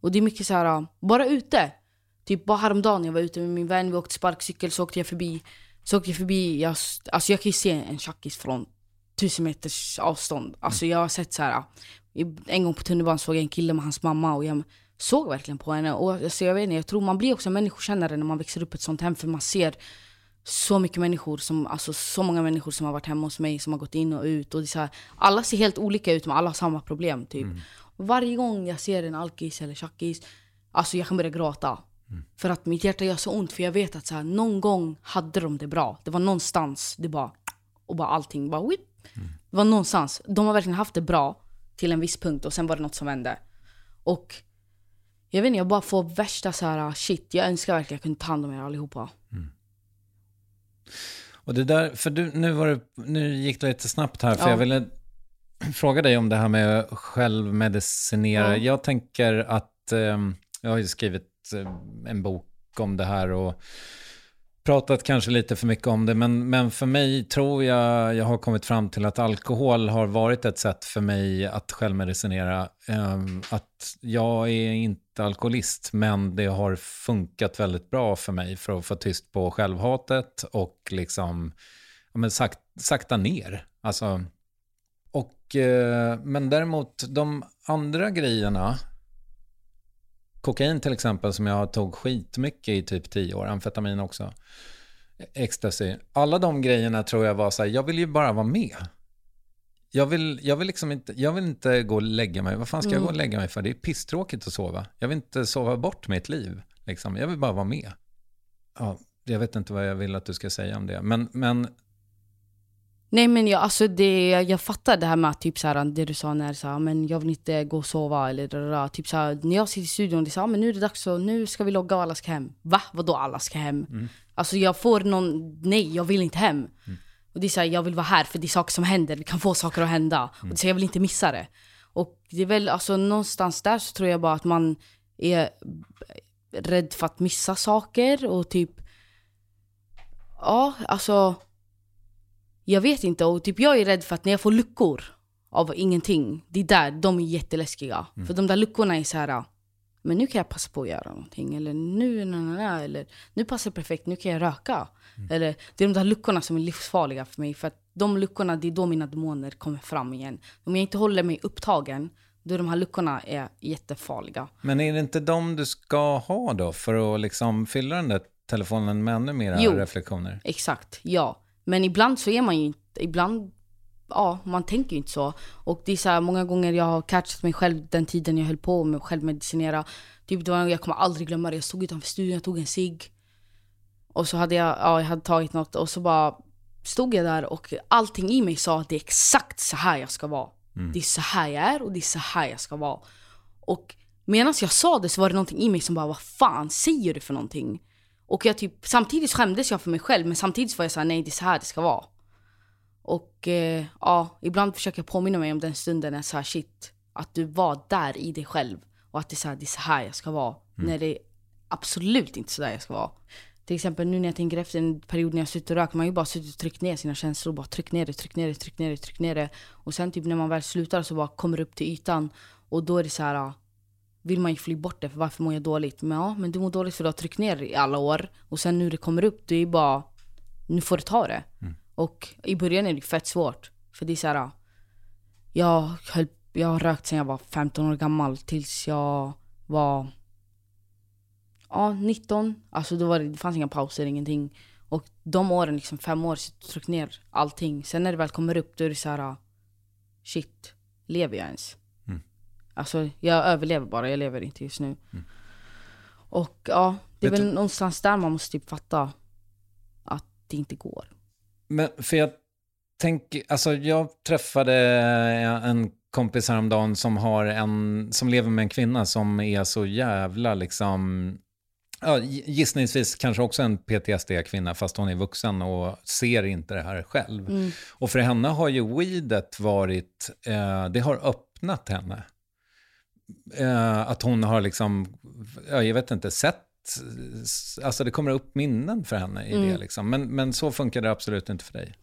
Och det är mycket så här, bara ute. Typ bara häromdagen jag var ute med min vän, vi åkte sparkcykel, så åkte jag förbi. Så åkte jag förbi, jag, alltså jag kan ju se en tjackis från tusen meters avstånd. Alltså jag har sett så här. En gång på tunnelbanan såg jag en kille med hans mamma och jag såg verkligen på henne. Och alltså jag vet inte, jag tror man blir också människokännare när man växer upp i ett sånt hem för man ser så mycket människor, som, alltså så många människor som har varit hemma hos mig, som har gått in och ut. Och det så här, alla ser helt olika ut men alla har samma problem typ. Mm. Varje gång jag ser en alkis eller tjackis, alltså jag kan börja gråta. För att mitt hjärta gör så ont för jag vet att så här, någon gång hade de det bra. Det var någonstans, det bara, och bara allting bara whip. Det var någonstans. De har verkligen haft det bra till en viss punkt och sen var det något som vände. Och jag vet inte, jag bara får värsta så här shit. Jag önskar verkligen att jag kunde ta hand om er allihopa. Och det där, för du, nu, var det, nu gick det lite snabbt här, för Ja. jag ville fråga dig om det här med självmedicinera. Ja. Jag tänker att, ehm, jag har ju skrivit eh, Eh, en bok om det här och pratat kanske lite för mycket om det, men, men för mig tror jag jag har kommit fram till att alkohol har varit ett sätt för mig att självmedicinera. Ehm, att jag är inte alkoholist, men det har funkat väldigt bra för mig för att få tyst på självhatet och liksom, ja, men sak, sakta ner. Alltså, och, eh, men däremot de andra grejerna, kokain till exempel som jag tog skitmycket i typ tio år, amfetamin också, ecstasy. Alla de grejerna tror jag var så här, jag vill ju bara vara med. Jag vill, jag vill liksom inte, jag vill inte gå och lägga mig. Vad fan ska jag gå och lägga mig för? Det är pisstråkigt att sova. Jag vill inte sova bort mitt liv. Liksom. Jag vill bara vara med. Ja, jag vet inte vad jag vill att du ska säga om det. Men, men Nej men jag, alltså det, jag fattar det här med att typ så här, det du sa när så här, men jag vill inte gå och sova eller da. typ så här, när jag sitter i studion det är så här, men nu är det dags så nu ska vi logga och alla ska hem. Va? Vadå alla ska hem? Alltså jag får någon, nej jag vill inte hem. Och det är så här, jag vill vara här för det är saker som händer, vi kan få saker att hända. Och det är så här, jag vill inte missa det. Och det är väl alltså någonstans där så tror jag bara att man är rädd för att missa saker och typ Ja, alltså jag vet inte och typ jag är rädd för att när jag får luckor av ingenting, det är där de är jätteläskiga. För de där luckorna är så här. men nu kan jag passa på att göra någonting. Eller nu, na, na, na, eller nu passar det perfekt, nu kan jag röka. Eller det är de där luckorna som är livsfarliga för mig. För att de luckorna, det är då mina demoner kommer fram igen. Om jag inte håller mig upptagen, då de här luckorna är jättefarliga. Men är det inte de du ska ha då för att liksom fylla den där telefonen med ännu mer Jo. reflektioner? Exakt, ja. Men ibland så är man ju inte, ibland, ja, man tänker ju inte så. Och det är så här, många gånger jag har catchat mig själv den tiden jag höll på med självmedicinera. Typ det var, jag kommer aldrig glömma det, jag stod utanför studion, jag tog en cigg. Och så hade jag, ja, jag hade tagit något och så bara stod jag där och allting i mig sa att det är exakt så här jag ska vara. Det är så här jag är och det är så här jag ska vara. Och medan jag sa det så var det någonting i mig som bara, vad fan säger du för någonting? Och jag typ, samtidigt skämdes jag för mig själv men samtidigt var jag såhär, nej det är så här det ska vara. Och eh, ja, ibland försöker jag påminna mig om den stunden när sa shit, att du var där i dig själv. Och att det är så här, det är så här jag ska vara. När det är absolut inte så där jag ska vara. Till exempel nu när jag tänker efter en period när jag suttit och rökt, man har ju bara suttit och tryckt ner sina känslor. Bara tryckt ner det, tryckt ner det, tryckt ner det, tryckt ner det. Och sen typ när man väl slutar så bara kommer det upp till ytan. Och då är det så här vill man ju fly bort det, för varför mår jag dåligt? Men ja, men du mår dåligt för du har tryckt ner i alla år. Och sen nu det kommer upp, det är bara, nu får du ta det. Och i början är det fett svårt. För det är så här, jag, höll, jag har rökt sedan jag var 15 år gammal tills jag var ja, 19. Alltså då var det, det fanns inga pauser, ingenting. Och de åren, liksom fem år, så jag tryckt ner allting. Sen när det väl kommer upp, då är det så här, shit, lever jag ens? Alltså jag överlever bara, jag lever inte just nu. Och ja, det är Vet väl du- någonstans där man måste typ fatta att det inte går. Men för jag tänker, alltså jag träffade en kompis häromdagen som har en, som lever med en kvinna som är så jävla liksom, ja, gissningsvis kanske också en PTSD-kvinna fast hon är vuxen och ser inte det här själv. Och för henne har ju weedet varit, eh, det har öppnat henne. Eh, att hon har liksom, ja, jag vet inte, sett alltså det kommer upp minnen för henne i Mm. det liksom. Men, men så funkar det absolut inte för dig.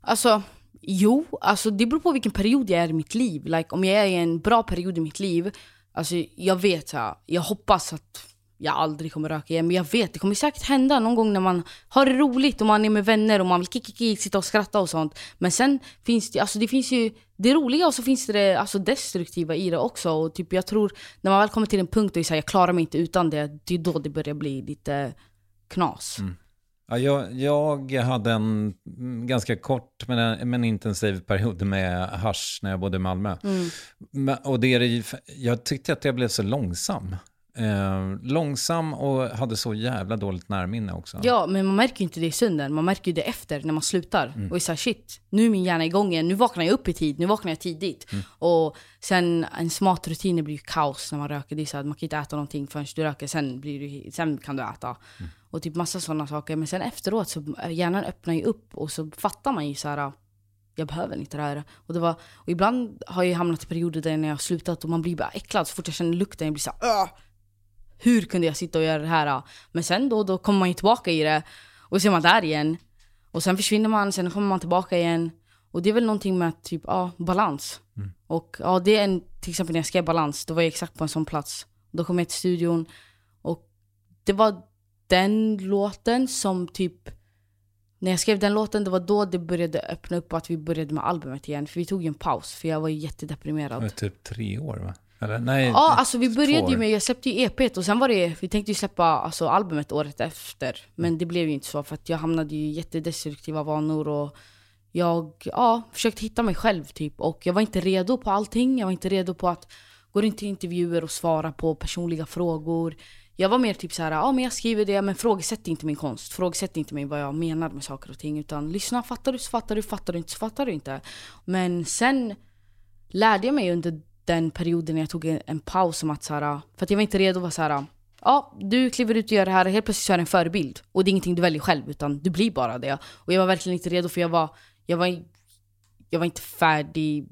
Alltså, jo, alltså det beror på vilken period jag är i mitt liv. Like, om jag är i en bra period i mitt liv, alltså jag vet, jag hoppas att jag aldrig kommer röka igen. Men jag vet, det kommer säkert hända någon gång när man har det roligt och man är med vänner och man vill kikiki, sitta och skratta och sånt. Men sen finns det, alltså det finns ju det roliga och så finns det det alltså destruktiva i det också. Och typ jag tror, när man väl kommer till en punkt och säger jag klarar mig inte utan det, det är då det börjar bli lite knas. Ja, jag, jag hade en mm, ganska kort men, men intensiv period med hasch när jag bodde i Malmö. Men, och det är, jag tyckte att jag blev så långsam. Eh, långsam och hade så jävla dåligt närminne också. Ja, men man märker ju inte det i stunden. Man märker ju det efter, när man slutar. Och är såhär shit, nu är min hjärna igång igen. Nu vaknar jag upp i tid, nu vaknar jag tidigt. Och sen ens matrutiner blir ju kaos när man röker. Det är så att man kan inte äta någonting förrän du röker, sen, blir du, sen kan du äta. Och typ massa sådana saker. Men sen efteråt så äh, hjärnan öppnar ju upp och så fattar man ju så här. Jag behöver inte det här. Och, det var, och ibland har jag hamnat i perioder där när jag har slutat och man blir bara äcklad så fort jag känner lukten. Jag blir såhär "Åh! Hur kunde jag sitta och göra det här? Men sen då, då kommer man ju tillbaka i det och så är man där igen. Och sen försvinner man, sen kommer man tillbaka igen. Och det är väl någonting med typ, ja, balans. Och ja, det är en, till exempel när jag skrev balans, då var jag exakt på en sån plats. Då kom jag till studion och det var den låten som typ när jag skrev den låten, det var då det började öppna upp att vi började med albumet igen. För vi tog ju en paus, för jag var jättedeprimerad. Det var typ tre år va? Eller nej, Ja, alltså vi började ju med, jag släppte ju EP och sen var det, vi tänkte ju släppa alltså, albumet året efter. Men det blev ju inte så för att jag hamnade ju i jättedestruktiva vanor och jag ja, försökte hitta mig själv typ. Och jag var inte redo på allting, jag var inte redo på att gå runt till intervjuer och svara på personliga frågor. Jag var mer typ så här, ja men jag skriver det men frågesätt inte min konst. Frågesätt inte mig vad jag menar med saker och ting. Utan lyssna, fattar du så fattar du, fattar du inte så fattar du inte. Men sen lärde jag mig under den perioden när jag tog en, en paus som att så här, för att jag var inte redo att vara så här. Ja, du kliver ut och gör det här, och helt plötsligt så är det en förebild. Och det är ingenting du väljer själv, utan du blir bara det. Och jag var verkligen inte redo för jag var, jag var, jag var inte färdig.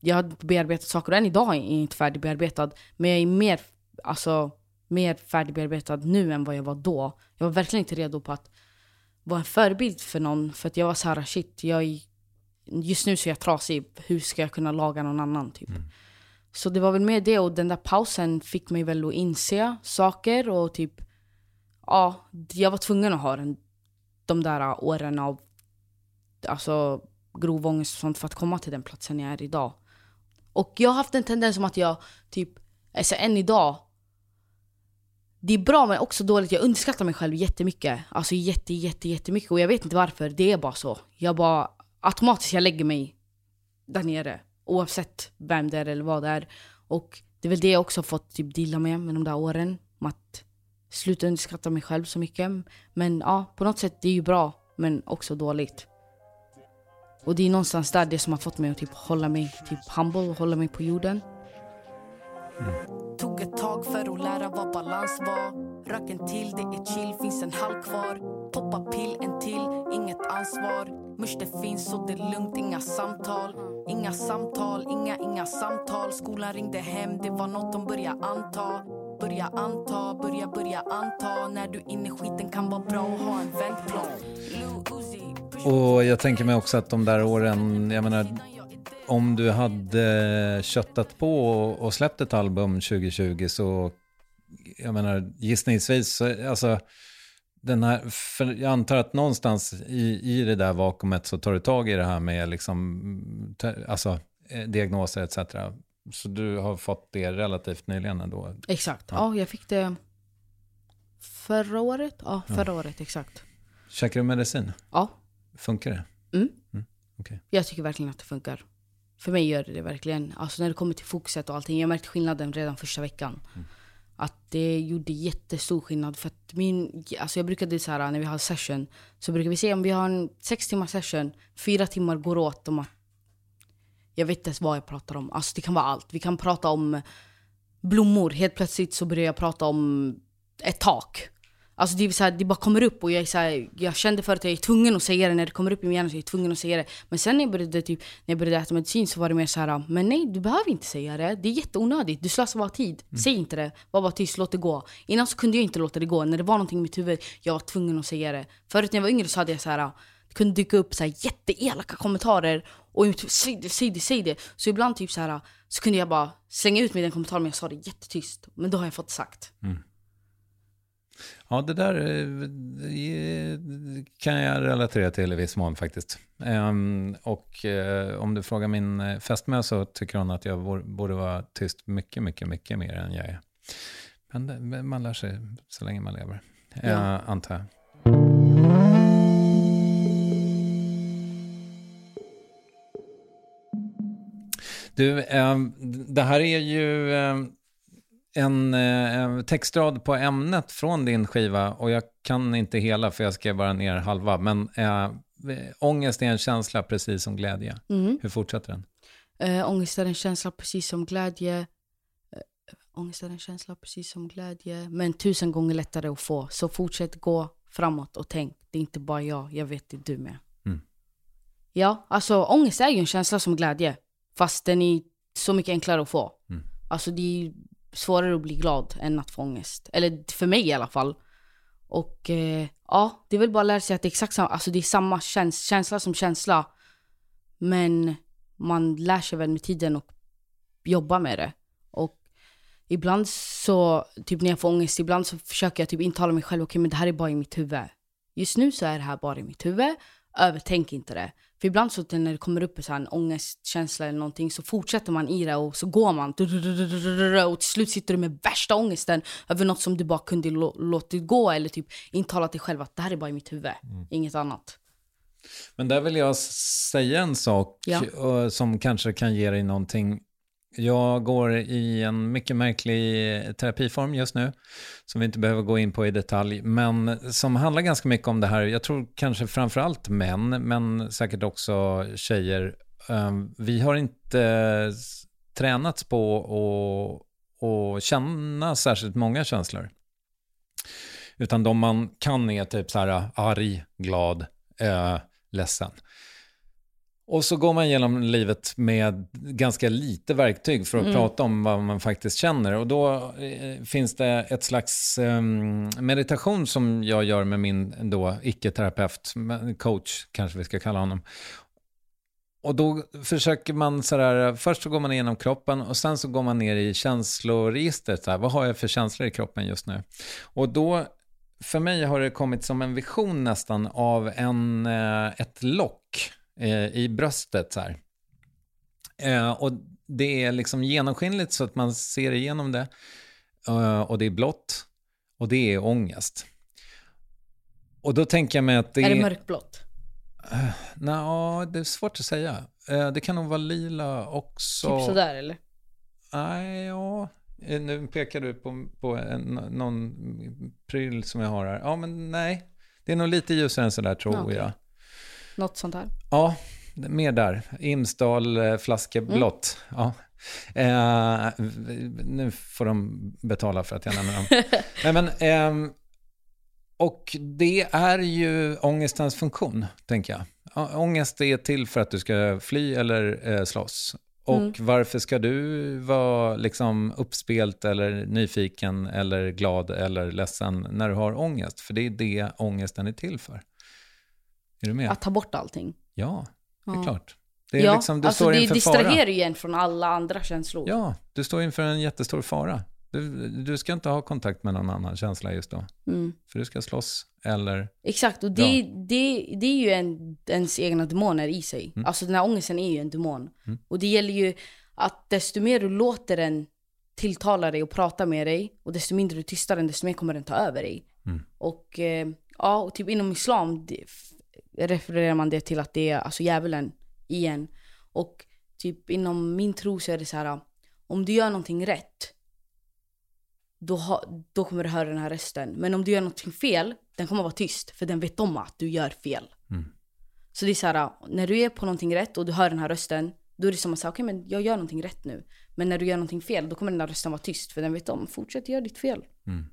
Jag hade bearbetat saker och än idag är jag inte färdigbearbetad. Men jag är mer, alltså, mer färdigbearbetad nu än vad jag var då. Jag var verkligen inte redo på att vara en förebild för någon. För att jag var så här, shit, jag är, just nu så är jag trasig. Hur ska jag kunna laga någon annan typ? Mm. Så det var väl mer det och den där pausen fick mig väl att inse saker och typ Ja, jag var tvungen att ha den, de där åren av Alltså grov ångest och sånt för att komma till den platsen jag är idag. Och jag har haft en tendens som att jag typ, alltså än idag det är bra men också dåligt. Jag underskattar mig själv jättemycket. Alltså jätte, jätte, jättemycket. Och jag vet inte varför. Det är bara så. Jag bara automatiskt jag lägger mig där nere. Oavsett vem det är eller vad det är. Och det är väl det jag också har fått typ deala med med de där åren. Att sluta underskatta mig själv så mycket. Men ja, på något sätt det är ju bra. Men också dåligt. Och det är någonstans där det som har fått mig att typ hålla mig typ humble och hålla mig på jorden. Tog ett tag för att lära vad balans var Rök en till, det är chill, finns en halv kvar Poppa pill, en till, inget ansvar Mush det finns så det är lugnt, inga samtal. Inga samtal, inga, inga samtal. Skolan ringde hem, det var något de började anta. Börja anta, börja, börja anta. När du inne i skiten kan vara bra att ha en vändplan. Och jag tänker mig också att de där åren, jag menar, om du hade köttat på och- släppt ett album 2020 så, jag menar, gissningsvis, alltså, den här, för jag antar att någonstans i, i det där vakuumet så tar du tag i det här med liksom, te- alltså, eh, diagnoser etc. Så du har fått det relativt nyligen ändå. Exakt. Ja, jag fick det förra året. Ja, förra året exakt. Käkar du medicin? Ja, Funkar det? Mm. Okej. jag tycker verkligen att det funkar. För mig gör det det verkligen. Alltså när det kommer till fokuset och allting. Jag märkte skillnaden redan första veckan. Att det gjorde jättestor skillnad. För att min, alltså jag brukade så här när vi har session. Så brukar vi se om vi har en sex timmar session. Fyra timmar går åt om att jag vet inte ens vad jag pratar om. Alltså det kan vara allt. Vi kan prata om blommor. Helt plötsligt så börjar jag prata om ett tak. Alltså det, är så här, det bara kommer upp och jag, så här, jag kände förut att jag är tvungen att säga det när det kommer upp i min hjärna så jag är tvungen att säga det. Men sen när jag började, typ, när jag började äta medicin så var det mer så här, men nej du behöver inte säga det. Det är jätteonödigt, du slösar bara tid. Säg inte det, var bara tyst, låt det gå. Innan så kunde jag inte låta det gå. När det var någonting i mitt huvud, jag var tvungen att säga det. Förut när jag var yngre så hade jag så här, det kunde dyka upp så här jätteelaka kommentarer och jag säg det, säg det, säg det. Så ibland typ så här, så kunde jag bara slänga ut mig den kommentaren men jag sa det jättetyst. Men då har jag fått sagt. Ja, det där eh, kan jag relatera till i viss mån faktiskt. Ehm, och eh, om du frågar min eh, fästmö så tycker hon att jag bor- borde vara tyst mycket, mycket, mycket mer än jag är. Men man lär sig så länge man lever, Ja. antar jag. Du, eh, det här är ju eh, en eh, textrad på ämnet från din skiva och jag kan inte hela för jag skrev bara ner halva. Men eh, ångest är en känsla precis som glädje. Mm. Hur fortsätter den? Äh, ångest är en känsla precis som glädje. Äh, ångest är en känsla precis som glädje. Men tusen gånger lättare att få. Så fortsätt gå framåt och tänk. Det är inte bara jag, jag vet det är du med. Mm. Ja, alltså ångest är ju en känsla som glädje. Fast den är så mycket enklare att få. Mm. Alltså det är svårare att bli glad än att få ångest. Eller för mig i alla fall. Och eh, ja, det är väl bara att lära sig att det är exakt samma, alltså det är samma käns- känsla som känsla. Men man lär sig väl med tiden och jobbar med det. Och ibland så, typ när jag får ångest, ibland så försöker jag typ intala mig själv, okej men det här är bara i mitt huvud. Just nu så är det här bara i mitt huvud, övertänk inte det. För ibland så när det kommer upp en ångestkänsla eller någonting så fortsätter man i det och så går man. Och till slut sitter du med värsta ångesten över något som du bara kunde lå- låta gå eller typ intala dig själv att det här är bara i mitt huvud, inget annat. Men där vill jag säga en sak Ja. som kanske kan ge dig någonting. Jag går i en mycket märklig terapiform just nu, som vi inte behöver gå in på i detalj, men som handlar ganska mycket om det här. Jag tror kanske framförallt män, men säkert också tjejer. Ehm, vi har inte tränats på att, att känna särskilt många känslor. Utan de man kan är typ så här arg, glad, ledsen. Och så går man genom livet med ganska lite verktyg för att Mm. prata om vad man faktiskt känner. Och då eh, finns det ett slags eh, meditation som jag gör med min då icke-terapeut, coach kanske vi ska kalla honom. Och då försöker man sådär, först så går man igenom kroppen och sen så går man ner i känsloregistret. Så här, vad har jag för känslor i kroppen just nu? Och då, för mig har det kommit som en vision nästan av en, eh, ett lock eh, i bröstet. Så här. Eh, och det är liksom genomskinligt så att man ser igenom det. Eh, och det är blått. Och det är ångest. Och då tänker jag mig att det Är det mörkblått? Nå, det är svårt att säga. Eh, Det kan nog vara lila också. Typ sådär eller? Nej, ja. Eh, Nu pekar du på, på en, någon pryl som jag har här. Ja, men nej. Det är nog lite ljusare än sådär tror okej. jag. Något sånt här? Ja, mer där. Imsdal eh, flaskeblått. Ja. Eh, nu får de betala för att jag nämner dem. Nej, men, ehm, och det är ju ångestens funktion, tänker jag. Ja, Ångest är till för att du ska fly eller eh, slåss. Och Mm. varför ska du vara liksom uppspelt eller nyfiken eller glad eller ledsen när du har ångest? För det är det ångesten är till för. Är du med? Att ta bort allting? Ja, det är Ja. klart. Det är ja, liksom, du alltså står det distraherar fara. ju en från alla andra känslor. Ja, du står inför en jättestor fara. Du, du ska inte ha kontakt med någon annan känsla just då. Mm. För du ska slåss eller... Exakt, och det, det, det är ju en, ens egna demoner i sig. Mm. Alltså den här ångesten är ju en demon. Mm. Och det gäller ju att desto mer du låter den tilltala dig och prata med dig, och desto mindre du tystar den, desto mer kommer den ta över dig. Mm. Och eh, ja, och typ inom islam refererar man det till att det är alltså djävulen i en. Och typ inom min tro så är det så här, om du gör någonting rätt, då, ha, då kommer du höra den här rösten. Men om du gör någonting fel, den kommer vara tyst. För den vet om att du gör fel. Mm. Så det är så här, när du är på någonting rätt och du hör den här rösten, då är det som att säga, okej men jag gör någonting rätt nu. Men när du gör någonting fel, då kommer den här rösten vara tyst. För den vet om, fortsätt göra ditt fel. Mm.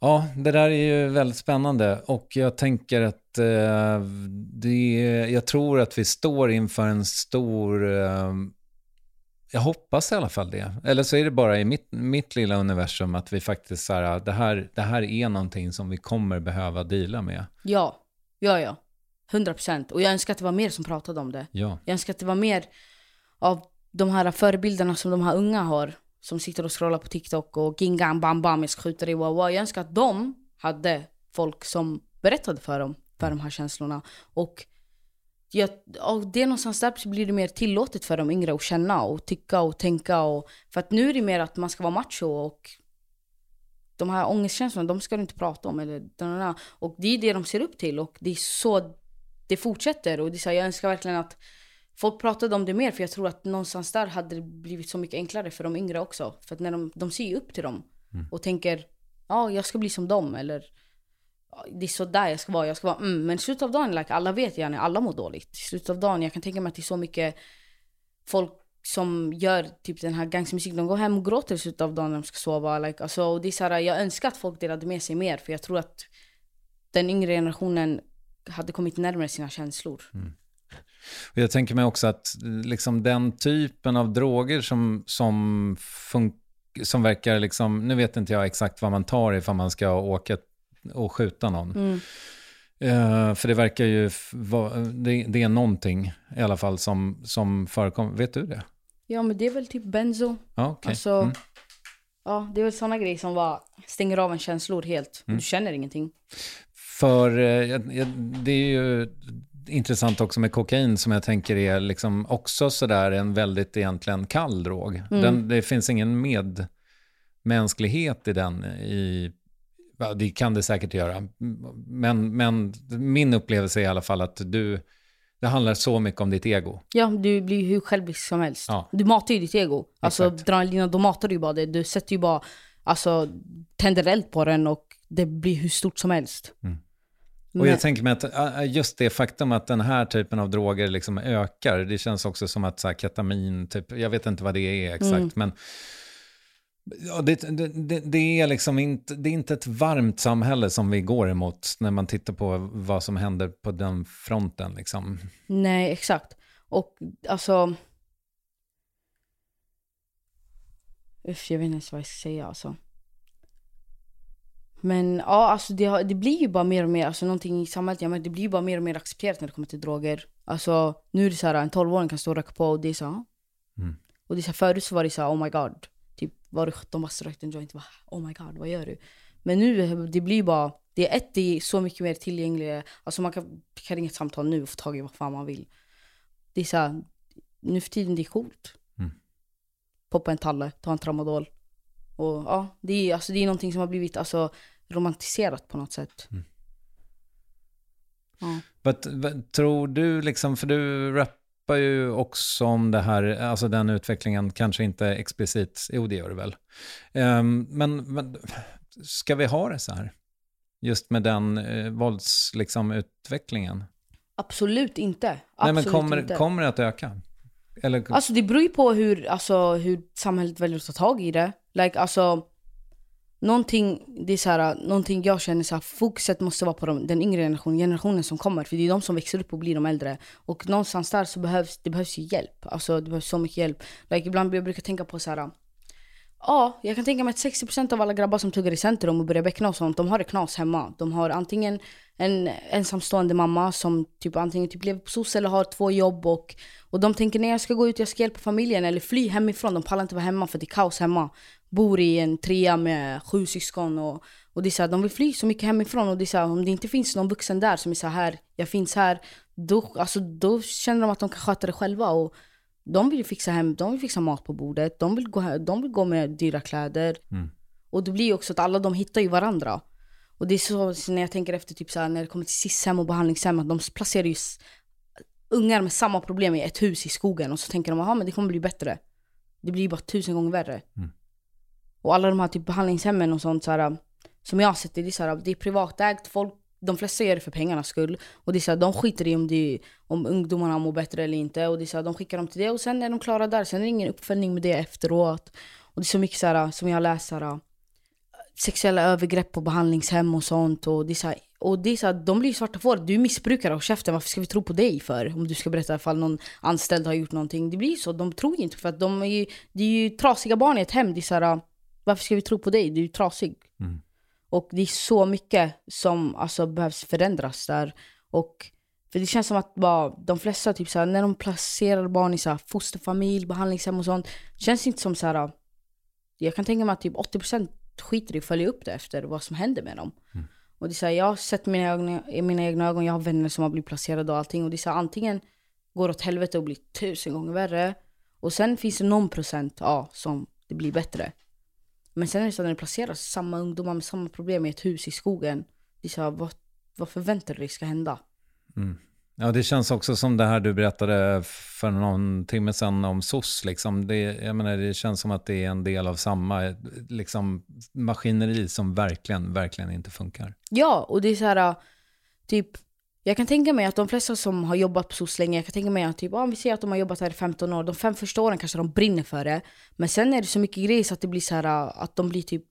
Ja, det där är ju väldigt spännande och jag tänker att eh, det, jag tror att vi står inför en stor, eh, jag hoppas i alla fall det. Eller så är det bara i mitt, mitt lilla universum att vi faktiskt så här, det här, det här är någonting som vi kommer behöva dela med. Ja, ja, ja. 100 procent. Och jag önskar att det var mer som pratade om det. Ja, Jag önskar att det var mer av de här förebilderna som de här unga har. Som sitter och scrollar på TikTok och gingan bam bam jag ska skjuta dig wow wow. Jag önskar att de hade folk som berättade för dem, för de här känslorna. Och, jag, och det är någonstans där blir det mer tillåtet för de yngre att känna och tycka och tänka. Och, för att nu är det mer att man ska vara macho och de här ångestkänslorna, de ska du inte prata om. Eller, och det är det de ser upp till och det är så det fortsätter. Och det är så jag önskar verkligen att folk pratade om det mer för jag tror att någonstans där hade det blivit så mycket enklare för de yngre också. För att när de, de ser ju upp till dem och tänker ja, jag ska bli som dem eller "Ja, det är så där jag ska vara, jag ska vara mm. Men i slutet av dagen, like, alla vet gärna, alla mår dåligt. I slutet av dagen, jag kan tänka mig att det är så mycket folk som gör typ den här gangstermusiken, de går hem och gråter i slutet av dagen när de ska sova. Like, alltså, och det är så här, jag önskar att folk delade med sig mer för jag tror att den yngre generationen hade kommit närmare sina känslor. Och jag tänker mig också att liksom den typen av droger som, som, som verkar, liksom, nu vet inte jag exakt vad man tar ifall man ska åka och skjuta någon. Mm. Eh, för det verkar ju, va, det, det är någonting i alla fall som, som förekommer. Vet du det? Ja men det är väl typ benzo. Ja, okej. Alltså, Mm. ja det är väl sådana grejer som bara stänger av en känslor helt. Mm. Du känner ingenting. För eh, det är ju intressant också med kokain som jag tänker är liksom också sådär en väldigt egentligen kall drog. Den, det finns ingen medmänsklighet i den. I, det kan det säkert göra. Men, men min upplevelse är i alla fall att du, det handlar så mycket om ditt ego. Ja, du blir hur självisk som helst. Ja. Du matar ju ditt ego. Alltså Exakt. drar en lina, då matar du ju bara det. Du sätter ju bara, alltså tänder eld på den och det blir hur stort som helst. Mm. Men, Och jag tänker mig att äh, just det faktum att den här typen av droger liksom ökar, det känns också som att så här, ketamin, typ, jag vet inte vad det är exakt, Mm. men ja, det, det, det, det är liksom inte, det är inte ett varmt samhälle som vi går emot när man tittar på vad som händer på den fronten. Liksom. Nej, exakt. Och alltså... Uff, jag vet inte ens vad jag ska säga alltså. Men ja, alltså det, det blir ju bara mer och mer, alltså någonting i samhället, ja, men det blir ju bara mer och mer accepterat när det kommer till droger. Alltså nu är det så här, en 12-åring kan stå och röka på och det är så här, Mm. Och det är så här, förut så var det så här, oh my god. Typ var du 17 bast rökte en joint, bara, oh my god, vad gör du? Men nu, det blir bara, det är ett, det är så mycket mer tillgängligt. Alltså man kan, kan ringa ett samtal nu och få tag i vad fan man vill. Det är så här, nu för tiden det är coolt. Mm. Poppa en talle, ta en tramadol. Och ja, det är, alltså, det är någonting som har blivit alltså, romantiserat på något sätt. Mm. Ja. Vad, vad tror du, liksom, för du rappar ju också om det här, alltså den utvecklingen, kanske inte explicit, jo det gör du väl. Ehm, men, men ska vi ha det så här? Just med den eh, våldsutvecklingen? Liksom, utvecklingen? Absolut inte. Nej, Absolut men kommer, inte. kommer det att öka? Eller, Alltså det beror ju på hur, alltså, hur samhället väljer att ta tag i det. Like, alltså, någonting, det är så här, någonting jag känner så här, fokuset måste vara på de, den yngre generationen, generationen som kommer. För det är de som växer upp och blir de äldre. Och någonstans där så behövs det behövs ju hjälp. Alltså det behövs så mycket hjälp. Like, ibland jag brukar tänka på så här. Ja, jag kan tänka mig att 60% av alla grabbar som tuggar i centrum och börjar beckna och sånt, de har det knas hemma. De har antingen en ensamstående mamma som typ antingen typ lever på soc eller har två jobb och, och de tänker när jag ska gå ut, jag ska hjälpa familjen eller fly hemifrån. De pallar inte vara hemma för det är kaos hemma. Bor i en trea med sju syskon och, och det är så här, de vill fly så mycket hemifrån och det är så här, om det inte finns någon vuxen där som är så här, jag finns här, då, alltså, då känner de att de kan sköta det själva. Och, de vill fixa hem, de vill fixa mat på bordet, de vill gå, de vill gå med dyra kläder. Mm. Och det blir ju också att alla de hittar ju varandra. Och det är så när jag tänker efter typ så här, när det kommer till SIS-hem och behandlingshem, att de placerar ju ungar med samma problem i ett hus i skogen och så tänker de att men det kommer bli bättre. Det blir ju bara tusen gånger värre. Mm. Och alla de här typ behandlingshemmen och sånt så här, som jag har sett det, det är, så här, det är privatägt, folk, de flesta gör det för pengarnas skull. Och det är så här, de skiter i om, det, om ungdomarna mår bättre eller inte. Och det är så här, de skickar dem till det och sen är de klara där. Sen är det ingen uppföljning med det efteråt. Och det är så mycket så här, som jag läser. Äh, sexuella övergrepp på behandlingshem och sånt. Och det är så här, och det är så här, de blir ju svarta får. Du är missbrukare och käften, varför ska vi tro på dig för? Om du ska berätta ifall någon anställd har gjort någonting. Det blir ju så, de tror ju inte för att de är ju, det är ju trasiga barn i ett hem. Det är så här, äh, varför ska vi tro på dig? Du är ju trasig. Mm. Och det är så mycket som alltså, behövs förändras där. Och för det känns som att bara, de flesta, typ såhär, när de placerar barn i såhär, fosterfamilj, behandlingshem och sånt, känns det inte som såhär, jag kan tänka mig att typ 80% skiter i att följa upp det efter vad som händer med dem. Mm. Och det är såhär, jag har sett mina ögon, i mina egna ögon, jag har vänner som har blivit placerade och allting. Och det är såhär, antingen går åt helvete och blir tusen gånger värre. Och sen finns det någon procent, ja, som det blir bättre. Men sen är det så när det placeras samma ungdomar med samma problem i ett hus i skogen. Det är såhär, vad, vad förväntar du dig ska hända? Mm. Ja, det känns också som det här du berättade för någon timme sedan om SOS. Liksom. Det, jag menar, det känns som att det är en del av samma liksom, maskineri som verkligen, verkligen inte funkar. Ja, och det är så här, typ, jag kan tänka mig att de flesta som har jobbat på SOS länge, jag kan tänka mig att typ, ah, vi ser att de har jobbat här i 15 år, de fem första åren kanske de brinner för det. Men sen är det så mycket grejer så att det blir så här, äh, att de blir typ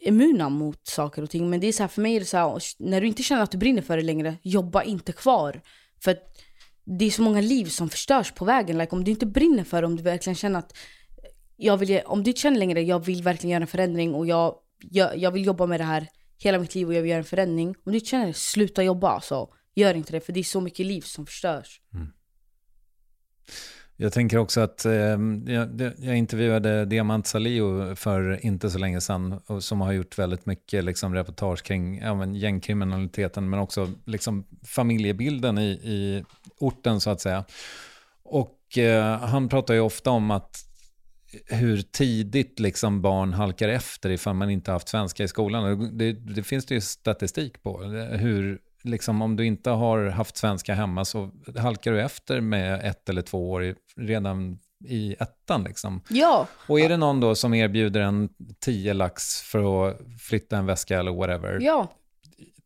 immuna mot saker och ting. Men det är så här, för mig är det så här, när du inte känner att du brinner för det längre, jobba inte kvar. För att det är så många liv som förstörs på vägen. Like, om du inte brinner för det, om du verkligen känner att jag vill, om du inte känner längre jag vill verkligen göra en förändring och jag, jag, jag vill jobba med det här hela mitt liv och jag vill göra en förändring. Om du känner det, sluta jobba alltså. Gör inte det, för det är så mycket liv som förstörs. Mm. Jag tänker också att eh, jag, jag, intervjuade Diamant Salio för inte så länge sedan, som har gjort väldigt mycket liksom, reportage kring ja, men, gängkriminaliteten, men också liksom, familjebilden i, i orten så att säga. Och eh, han pratar ju ofta om att hur tidigt liksom barn halkar efter ifall man inte haft svenska i skolan. Det, det finns det ju statistik på. Hur liksom, om du inte har haft svenska hemma så halkar du efter med ett eller två år i, redan i ettan. Liksom. Ja. Och är det någon då som erbjuder en 10 lax för att flytta en väska eller whatever. Ja.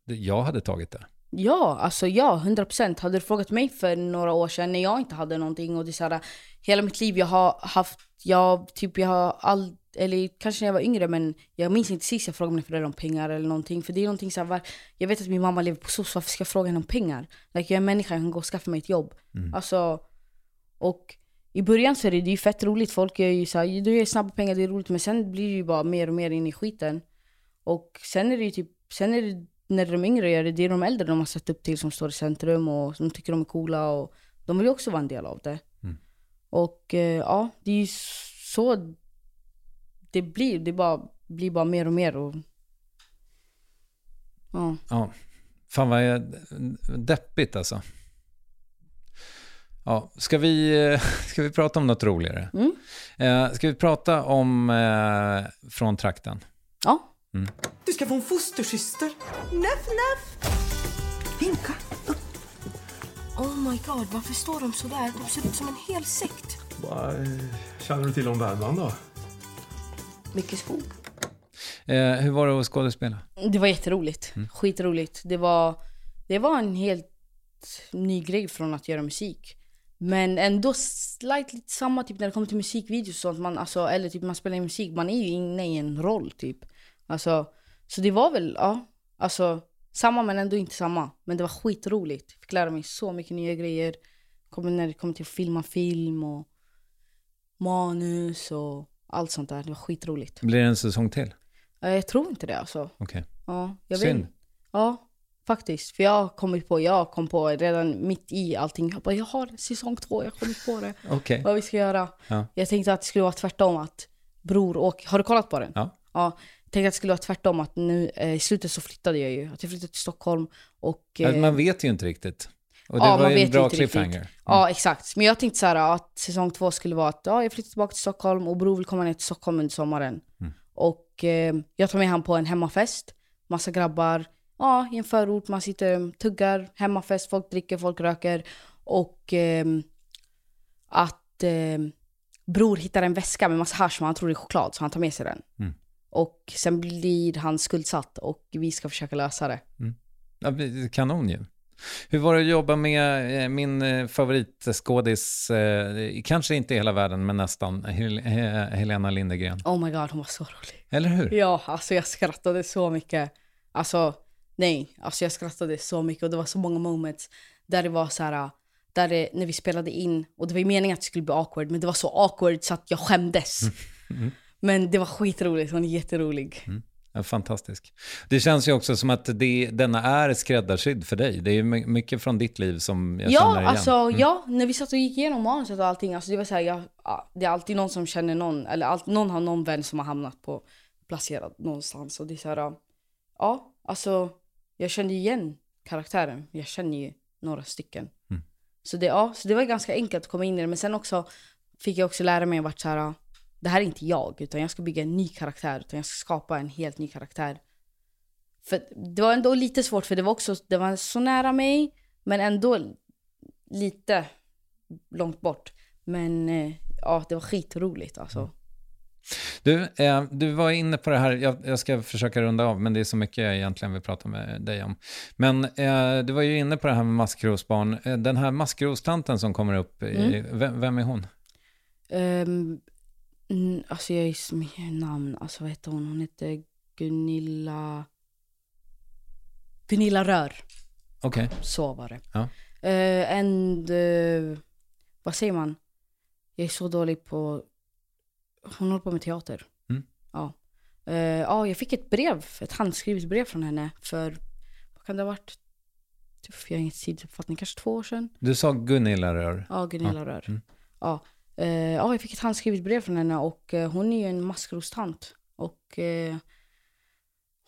Jag hade tagit det. Ja, alltså ja, 100%. Hade du frågat mig för några år sedan när jag inte hade någonting och det så här, hela mitt liv jag har haft, jag typ jag har all, eller kanske när jag var yngre men jag minns inte sist jag frågade mina föräldrar om pengar eller någonting. För det är någonting så här, jag vet att min mamma lever på SOS, varför ska jag fråga henne om pengar? Like, jag är en människa, jag kan gå och skaffa mig ett jobb. Mm. Alltså, och i början så är det, det är fett roligt, folk gör ju såhär, du gör snabba pengar, det är roligt. Men sen blir det ju bara mer och mer in i skiten. Och sen är det ju typ, sen är det när de yngre gör det, det är de äldre de har sett upp till som står i centrum och som tycker de är coola. Och de vill ju också vara en del av det. Mm. Och eh, ja, det är ju så det blir. Det bara, blir bara mer och mer. Och, ja. ja. Fan vad jag, deppigt alltså. Ja, ska, vi, ska vi prata om något roligare? Mm. Eh, ska vi prata om eh, Från trakten? Ja. Mm. Du ska få en fostersyster. Neff, neff. Vinka. Oh my god, varför står de så där? De ser ut som en hel sekt. Vad känner du till om Värmland då? Mycket skog. Eh, hur var det att skådespela? Det var jätteroligt. Mm. Skitroligt. Det var, det var en helt ny grej från att göra musik. Men ändå slightly samma typ när det kommer till musikvideos och sånt. Man, alltså, eller typ man spelar in musik, man är ju inne i en roll typ. Alltså, så det var väl, ja. Alltså samma men ändå inte samma. Men det var skitroligt. Fick lära mig så mycket nya grejer. Kommer när det kommer till att filma film och manus och allt sånt där. Det var skitroligt. Blir det en säsong till? Jag tror inte det alltså. Okej. Okay. Ja, jag Synd. Vet. Ja, faktiskt. För jag har kommit på, jag kom på redan mitt i allting. Jag bara, jag har säsong två, jag har kommit på det. Okej. Okay. Vad vi ska göra. Ja. Jag tänkte att det skulle vara tvärtom att Bror och Har du kollat på den? Ja. Ja. Tänkte att det skulle vara tvärtom, att nu eh, i slutet så flyttade jag ju. Att jag flyttade till Stockholm och... Eh, man vet ju inte riktigt. Och det ja, var ju en bra cliffhanger. Mm. Ja, exakt. Men jag tänkte så här att säsong två skulle vara att ja, jag flyttar tillbaka till Stockholm och Bror vill komma ner till Stockholm under sommaren. Mm. Och eh, jag tar med han på en hemmafest. Massa grabbar. Ja, i en förort. Man sitter tuggar, hemmafest, folk dricker, folk röker. Och eh, att eh, Bror hittar en väska med massa hasch, men han tror det är choklad, så han tar med sig den. Mm. Och sen blir han skuldsatt och vi ska försöka lösa det. Mm. Ja, kanon ju. Hur var det att jobba med eh, min eh, favoritskådis, eh, kanske inte i hela världen, men nästan, Hel He- Helena Lindegren? Oh my god, hon var så rolig. Eller hur? Ja, alltså jag skrattade så mycket. Alltså, nej, alltså jag skrattade så mycket och det var så många moments där det var så här, där det, när vi spelade in, och det var ju meningen att det skulle bli awkward, men det var så awkward så att jag skämdes. Mm. Men det var skitroligt, hon är jätterolig. Ja, fantastisk. Det känns ju också som att det, denna är skräddarsydd för dig. Det är my- mycket från ditt liv som jag Ja, känner igen. alltså Mm. ja, när vi satt och gick igenom manuset och allting, alltså det var så här, jag, ja, det är alltid någon som känner någon, eller allt, någon har någon vän som har hamnat på, placerad någonstans och det är så här, ja, alltså jag kände igen karaktären, jag känner ju några stycken. Mm. Så det, ja, så det var ganska enkelt att komma in i det, men sen också fick jag också lära mig vart så här, det här är inte jag, utan jag ska bygga en ny karaktär, utan jag ska skapa en helt ny karaktär. För det var ändå lite svårt, för det var också, det var så nära mig, men ändå lite långt bort. Men eh, ja, det var skitroligt alltså. Du, eh, du var inne på det här, jag, jag ska försöka runda av, men det är så mycket jag egentligen vill prata med dig om. Men eh, du var ju inne på det här med maskrosbarn. Eh, den här maskrostanten som kommer upp, i, Mm. vem, vem är hon? Um, alltså jag är så mycket namn, alltså vad heter hon? Hon heter Gunilla... Gunilla Rör. Okej. Så var det. Ja. Uh, and, eh, vad säger man? Jag är så dålig på... Hon håller på med teater. Mm. Ja. Eh, ja, jag fick ett brev, ett handskrivet brev från henne för, vad kan det ha varit? Typ, Jag har ingen tidsuppfattning, kanske två år sedan. Du sa Gunilla Rör. Ja, Gunilla Ja. Rör. Mm. Ja. Eh, ja, jag fick ett handskrivet brev från henne och eh, hon är ju en maskrostant. Och eh,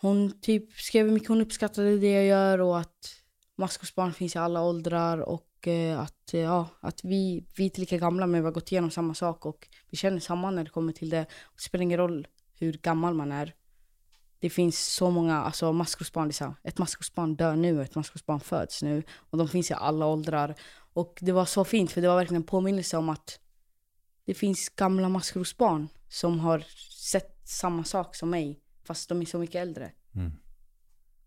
hon typ skrev hur mycket hon uppskattade det jag gör och att maskrosbarn finns i alla åldrar och eh, att, eh, ja, att vi, vi är inte lika gamla men vi har gått igenom samma sak och vi känner samma när det kommer till det. Det spelar ingen roll hur gammal man är. Det finns så många, alltså maskrosbarn, det är så här, ett maskrosbarn dör nu och ett maskrosbarn föds nu. Och de finns i alla åldrar. Och det var så fint för det var verkligen en påminnelse om att det finns gamla maskrosbarn som har sett samma sak som mig fast de är så mycket äldre. Mm.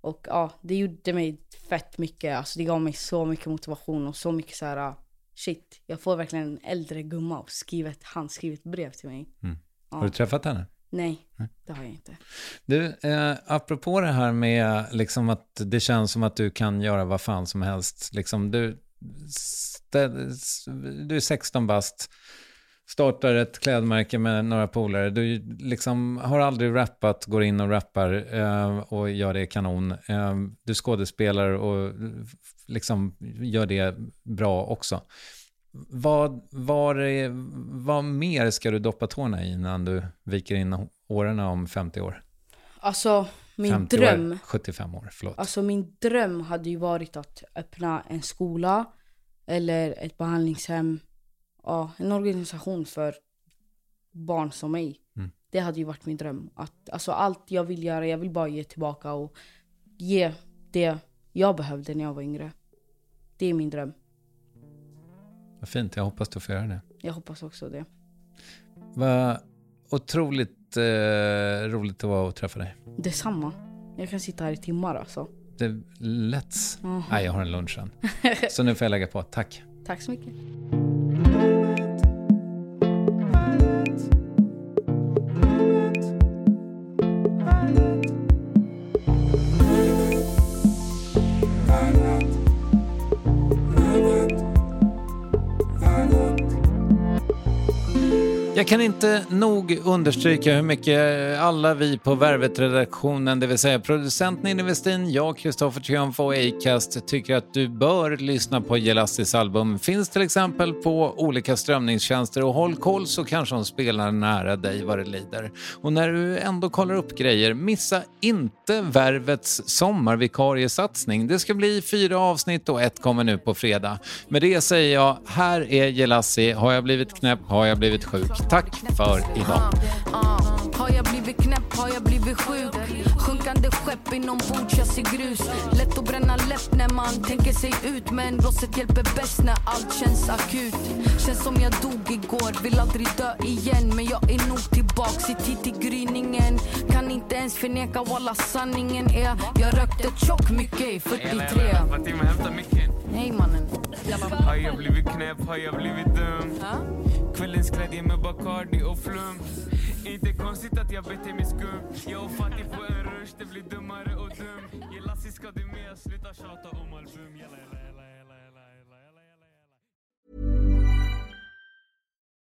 Och ja, det gjorde mig fett mycket. Alltså det gav mig så mycket motivation och så mycket så här shit, jag får verkligen en äldre gumma och skriva ett handskrivet brev till mig. Mm. Ja. Har du träffat henne? Nej, det har jag inte. Du, eh, apropå det här med liksom att det känns som att du kan göra vad fan som helst. Liksom, du, du är 16 bast, startar ett klädmärke med några polare. Du liksom har aldrig rappat, går in och rappar eh, och gör det kanon. Eh, du skådespelar och liksom gör det bra också. Vad, är, vad mer ska du doppa tårna i innan du viker in åren om 50 år? Alltså min 50 dröm. År, 75 år, förlåt. Alltså min dröm hade ju varit att öppna en skola eller ett behandlingshem. Ja, en organisation för barn som mig. Mm. Det hade ju varit min dröm. Att, alltså allt jag vill göra, jag vill bara ge tillbaka och ge det jag behövde när jag var yngre. Det är min dröm. Vad fint, jag hoppas du får göra det. Jag hoppas också det. Vad otroligt eh, roligt det var att träffa dig. Detsamma. Jag kan sitta här i timmar alltså. Det är lätt. Mhm. Nej, jag har en lunch sen. Så nu får jag lägga på. Tack. Tack så mycket. Jag kan inte nog understryka hur mycket alla vi på Värvet-redaktionen, det vill säga producenten Ninni Westin, jag, Kristoffer Triumf och Acast tycker att du bör lyssna på Gelastis album. Finns till exempel på olika strömningstjänster och håll koll så kanske de spelar nära dig vad det lider. Och när du ändå kollar upp grejer, missa inte Värvets sommarvikariesatsning. Det ska bli fyra avsnitt och ett kommer nu på fredag. Med det säger jag, här är Gelassi. Har jag blivit knäpp? Har jag blivit sjuk? Tack för idag. Har jag blivit knäpp, har jag blivit sjuk? Sjunkande skepp inombords, jag ser grus. Lätt att bränna läpp när man tänker sig ut. Men låset hjälper bäst när allt känns akut. Känns som jag dog igår, vill aldrig dö igen. Men jag är nog tillbaks i tid till gryningen. Kan inte ens förneka walla sanningen är jag rökte tjock mycket i 43. Fatima hämta micken. Hej mannen. Har jag blivit knäpp, har jag blivit dum? Kvällens glädje med Bacardi och flum. Skum. Jag och på en rush, det blir dummare och dum. Du med, sluta tjata om album.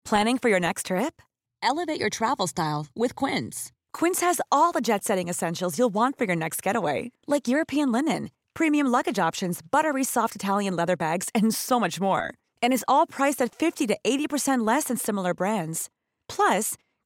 Planning for your next trip? Elevate your travel style with Quince. Quince has all the jet setting essentials you'll want for your next getaway, like European linen, premium luggage options, buttery soft Italian leather bags, and so much more. And is all priced at 50 to 80% less than similar brands. Plus,